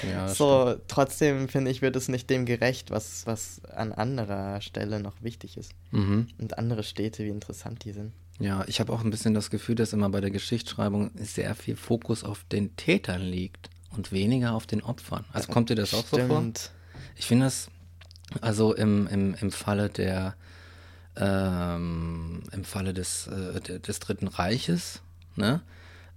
Ja, das so trotzdem finde ich wird es nicht dem gerecht, was was an anderer Stelle noch wichtig ist Mhm. und andere Städte, wie interessant die sind. Ja, ich habe auch ein bisschen das Gefühl, dass immer bei der Geschichtsschreibung sehr viel Fokus auf den Tätern liegt und weniger auf den Opfern. Also kommt dir das auch so vor? Stimmt. Ich finde das, also im, im, im Falle der, ähm, im Falle des, äh, de- des Dritten Reiches, ne,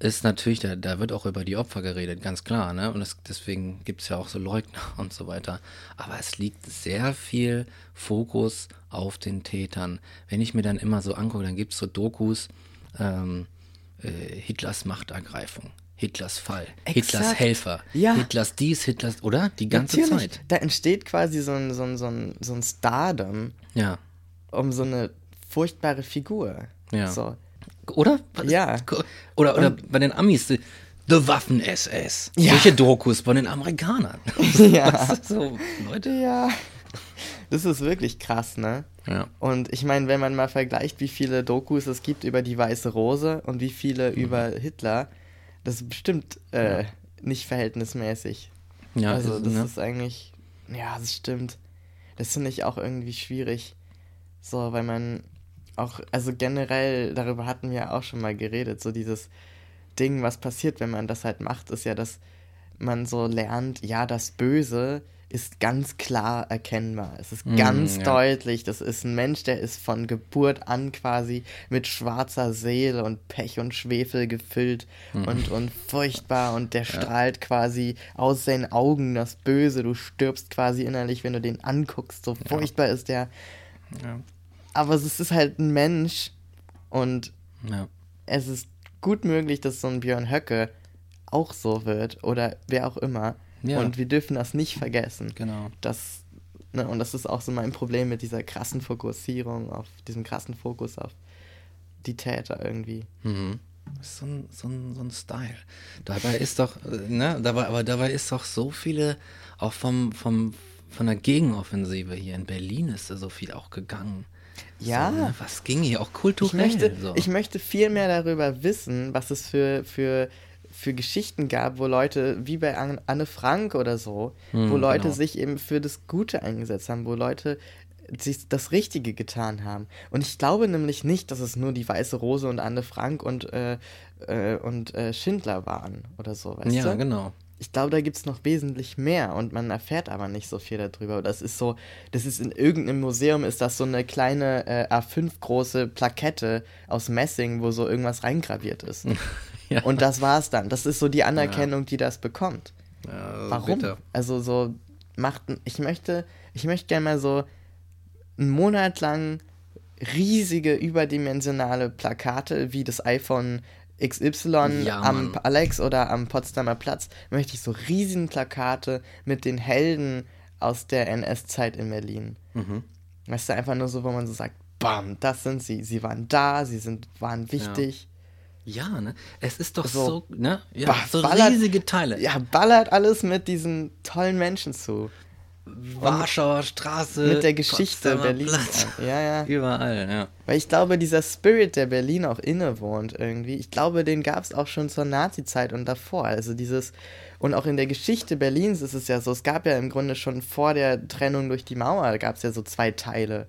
ist natürlich, da, da wird auch über die Opfer geredet, ganz klar, ne? Und es, deswegen gibt es ja auch so Leugner und so weiter. Aber es liegt sehr viel Fokus auf den Tätern. Wenn ich mir dann immer so angucke, dann gibt es so Dokus, ähm, äh, Hitlers Machtergreifung, Hitlers Fall, Hitlers Exakt. Helfer, Ja. Hitlers dies, Hitlers, oder? Die ganze Natürlich, Zeit. da entsteht quasi so ein, so ein, so ein, so ein Stardom Ja. um so eine furchtbare Figur. Ja. So. Oder? Was Ja. Oder, oder bei den Amis, The The Waffen-SS. Ja. Solche Dokus von den Amerikanern. Ja. So, Leute. Ja. Das ist wirklich krass, ne? Ja. Und ich meine, wenn man mal vergleicht, wie viele Dokus es gibt über die Weiße Rose und wie viele Mhm. über Hitler, das ist bestimmt äh, nicht verhältnismäßig. Ja, also ist, das ne? ist eigentlich, ja, das stimmt. Das finde ich auch irgendwie schwierig. So, weil man auch, also generell, darüber hatten wir auch schon mal geredet, so dieses Ding, was passiert, wenn man das halt macht, ist ja, dass man so lernt, ja, das Böse ist ganz klar erkennbar. Es ist Mm, ganz ja. deutlich. Das ist ein Mensch, der ist von Geburt an quasi mit schwarzer Seele und Pech und Schwefel gefüllt Mhm. und, und furchtbar und der strahlt quasi aus seinen Augen das Böse. Du stirbst quasi innerlich, wenn du den anguckst. So furchtbar ist der. Aber es ist halt ein Mensch und Ja. es ist gut möglich, dass so ein Björn Höcke auch so wird oder wer auch immer. Ja. Und wir dürfen das nicht vergessen. Genau. Das, ne, und das ist auch so mein Problem mit dieser krassen Fokussierung auf diesem krassen Fokus auf die Täter irgendwie. Mhm. So ein, so, ein, so ein Style. Dabei ist doch, äh, ne, dabei, aber dabei ist doch so viele, auch vom, vom, von der Gegenoffensive hier in Berlin ist da so viel auch gegangen. Ja. So, ne, was ging hier auch Ich kulturell? möchte, so. ich möchte viel mehr darüber wissen, was es für, für, für Geschichten gab, wo Leute, wie bei An- Anne Frank oder so, wo Hm, Leute genau. sich eben für das Gute eingesetzt haben, wo Leute sich das Richtige getan haben. Und ich glaube nämlich nicht, dass es nur die Weiße Rose und Anne Frank und, äh, äh, und äh, Schindler waren oder so, weißt ja, du? genau. Ich glaube, da gibt es noch wesentlich mehr und man erfährt aber nicht so viel darüber. Das ist so, das ist in irgendeinem Museum, ist das so eine kleine äh, A5 große Plakette aus Messing, wo so irgendwas reingraviert ist. Ja. Und das war's dann. Das ist so die Anerkennung, die das bekommt. Ja, Warum? bitter. Also so macht, ich möchte, ich möchte gerne mal so einen Monat lang riesige überdimensionale Plakate wie das iPhone XY Ja, am. Alex oder am Potsdamer Platz, möchte ich so riesen Plakate mit den Helden aus der NS-Zeit in Berlin. Mhm. Weißt du, einfach nur so, wo man so sagt, bam, das sind sie. Sie waren da, sie sind, waren wichtig. Ja, ne? Es ist doch So, so, ne? Ja, bah, so ballert- riesige Teile. Ja, ballert alles mit diesen tollen Menschen zu. Warschauer Straße. Mit der Geschichte Berlins. Ja, ja. Überall, ja. Weil ich glaube, dieser Spirit, der Berlin auch innewohnt irgendwie, ich glaube, den gab es auch schon zur Nazi-Zeit und davor. Also dieses, und auch in der Geschichte Berlins ist es ja so, es gab ja im Grunde schon vor der Trennung durch die Mauer, gab es ja so zwei Teile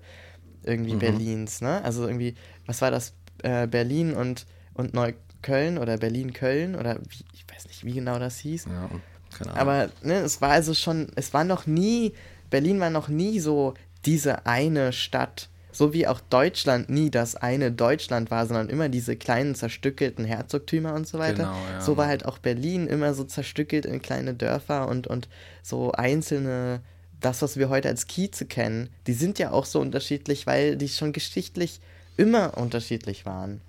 irgendwie Berlins, ne? Also irgendwie, was war das? Äh, Berlin und, und Neukölln oder Berlin-Köln oder wie, ich weiß nicht, wie genau das hieß. ja. Keine Ahnung. Aber ne, es war also schon, es war noch nie, Berlin war noch nie so diese eine Stadt, so wie auch Deutschland nie das eine Deutschland war, sondern immer diese kleinen zerstückelten Herzogtümer und so weiter. Genau, ja. So war halt auch Berlin immer so zerstückelt in kleine Dörfer und, und so einzelne, das, was wir heute als Kieze kennen, die sind ja auch so unterschiedlich, weil die schon geschichtlich immer unterschiedlich waren.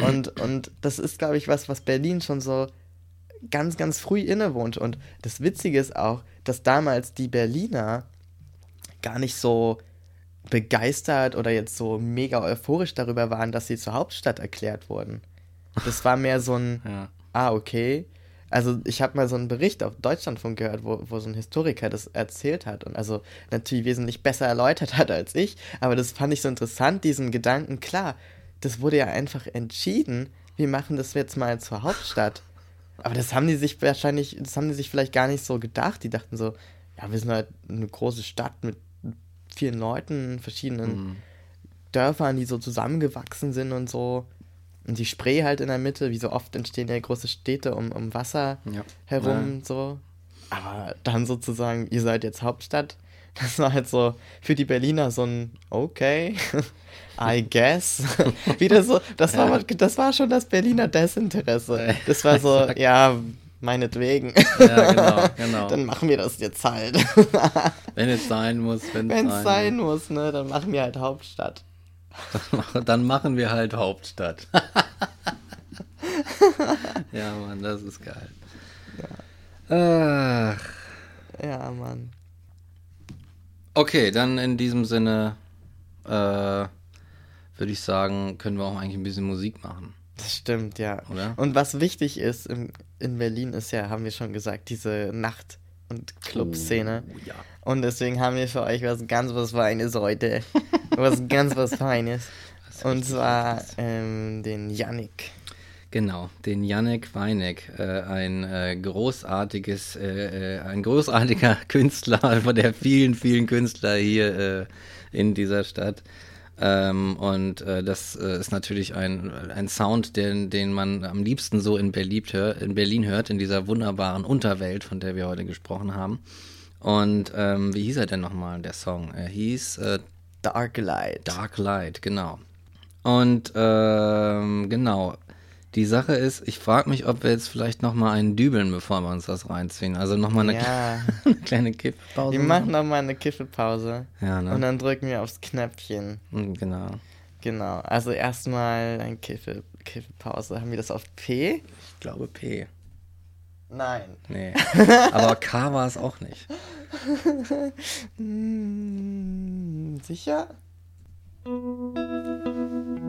Und, und das ist, glaube ich, was, was Berlin schon so ganz, ganz früh innewohnt. Und das Witzige ist auch, dass damals die Berliner gar nicht so begeistert oder jetzt so mega euphorisch darüber waren, dass sie zur Hauptstadt erklärt wurden. Das war mehr so ein, ja. ah, okay. Also ich habe mal so einen Bericht auf Deutschlandfunk gehört, wo, wo so ein Historiker das erzählt hat und also natürlich wesentlich besser erläutert hat als ich, aber das fand ich so interessant, diesen Gedanken, klar, das wurde ja einfach entschieden, wir machen das jetzt mal zur Hauptstadt. Aber das haben die sich wahrscheinlich, das haben die sich vielleicht gar nicht so gedacht. Die dachten so, ja, wir sind halt eine große Stadt mit vielen Leuten, verschiedenen Mhm. Dörfern, die so zusammengewachsen sind und so. Und die Spree halt in der Mitte, wie so oft entstehen ja große Städte um, um Wasser Ja. herum, so. Aber dann sozusagen, ihr seid jetzt Hauptstadt. Das war halt so für die Berliner so ein Okay, I guess. Wieder so, das war, das war schon das Berliner Desinteresse. Das war so, ja, meinetwegen. Ja, genau, genau. Dann machen wir das jetzt halt. Wenn es sein muss, wenn Wenn es es sein muss, ne, dann machen wir halt Hauptstadt. muss. Dann machen wir halt Hauptstadt. ja, Mann, das ist geil. Ach. Ja, Mann. Okay, dann in diesem Sinne äh, würde ich sagen, können wir auch eigentlich ein bisschen Musik machen. Das stimmt, ja. Oder? Und was wichtig ist im, in Berlin ist ja, haben wir schon gesagt, diese Nacht- und Clubszene. Oh, ja. Und deswegen haben wir für euch was ganz was Feines heute. was ganz was Feines. Und zwar ähm, den Yannick. Genau, den Yannick Weineck, äh, ein äh, großartiges, äh, äh, ein großartiger Künstler von der vielen, vielen Künstler hier äh, in dieser Stadt. Ähm, und äh, das ist natürlich ein, ein Sound, den, den man am liebsten so in Berlin, hör, in Berlin hört, in dieser wunderbaren Unterwelt, von der wir heute gesprochen haben. Und ähm, wie hieß er denn nochmal, der Song? Er hieß Dark Light. Dark Light, genau. Und ähm, genau. Die Sache ist, ich frage mich, ob wir jetzt vielleicht nochmal einen dübeln, bevor wir uns das reinziehen. Also nochmal eine, Ja. eine kleine Kifppause. Wir machen noch mal eine Kiffepause. Ja, ne? Und dann drücken wir aufs Knöpfchen. Mm, Genau. Genau. Also erstmal ein Kiffe, Kiffepause. Haben wir das auf P? Ich glaube P. Nein. Nee. Aber K war es auch nicht. Hm, sicher?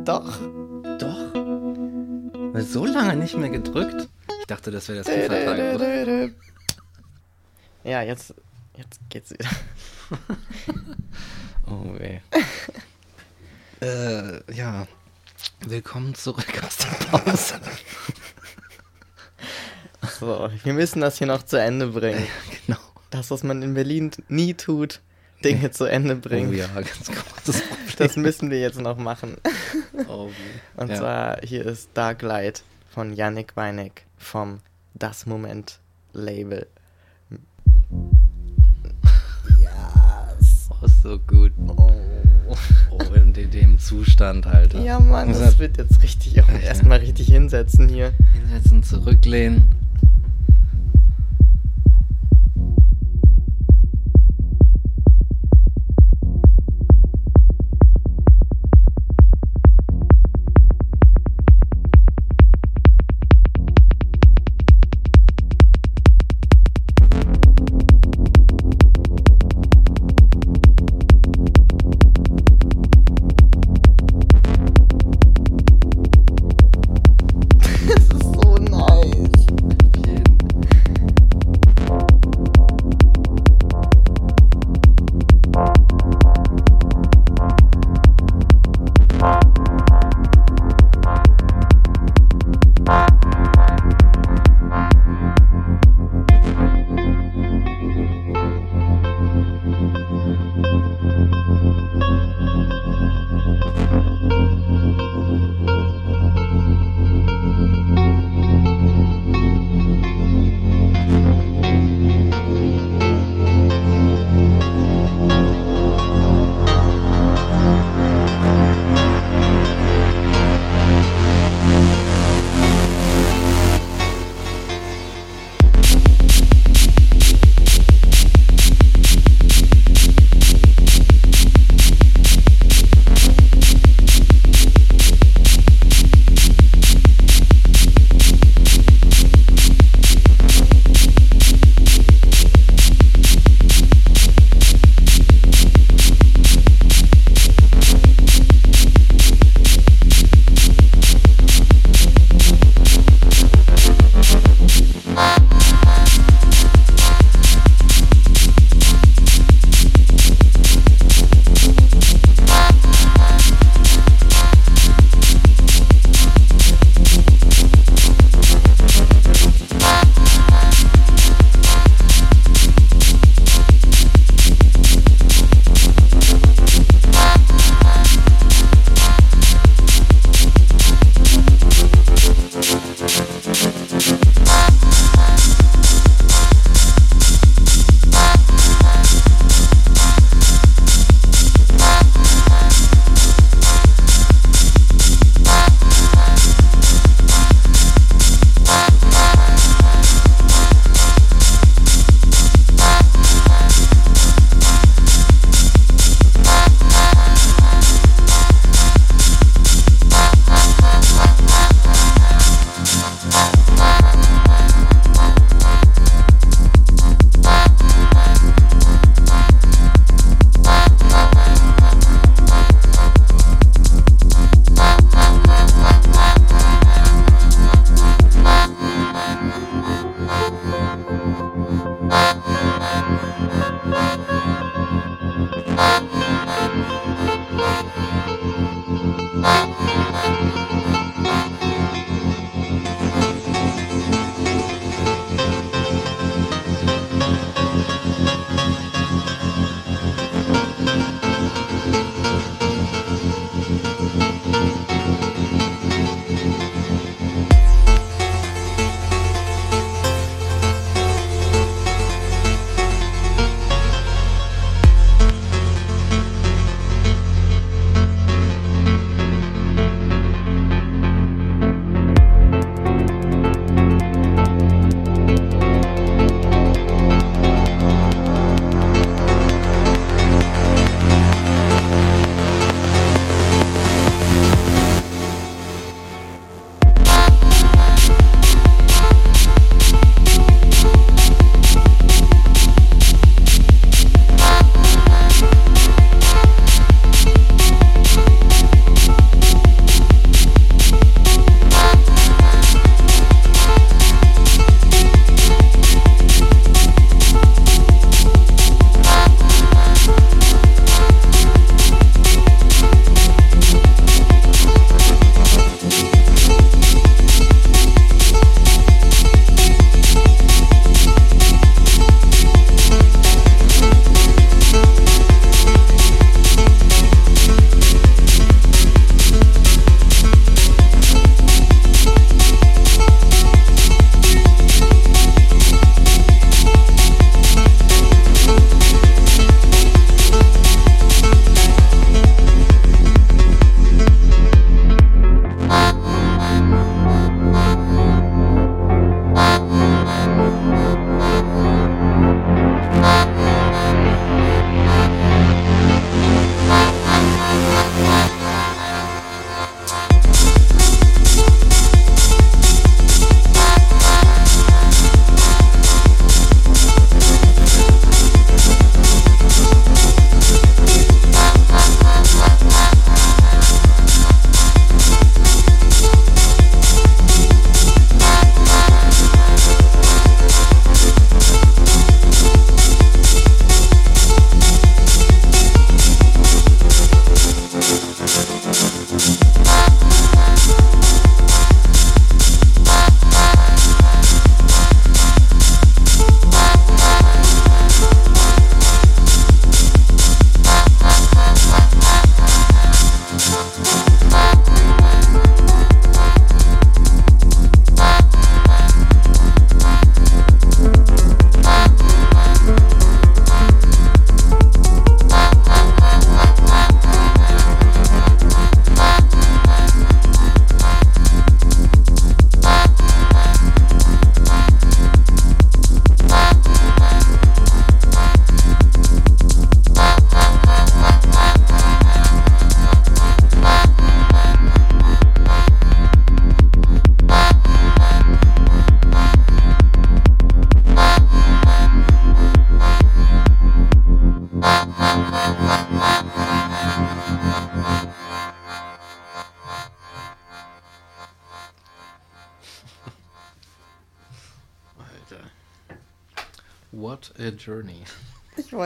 Doch. So lange nicht mehr gedrückt. Ich dachte, das wäre das Kiffertagebuch. Ja, jetzt, jetzt geht's wieder. Oh weh. äh, ja. Willkommen zurück aus der Pause. So, wir müssen das hier noch zu Ende bringen. genau. Das, was man in Berlin nie tut, Dinge zu Ende Oh bringen. ja, ganz großes Problem. Das müssen wir jetzt noch machen. Oh. Und ja. zwar hier ist Dark Light von Yannick Weineck vom Das Moment Label. Yes. Oh, so gut. Oh. Oh, in de- dem Zustand, Alter. Ja, Mann, das er wird jetzt richtig auch erstmal richtig hinsetzen hier. Hinsetzen, zurücklehnen.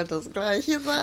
Das gleiche sagen.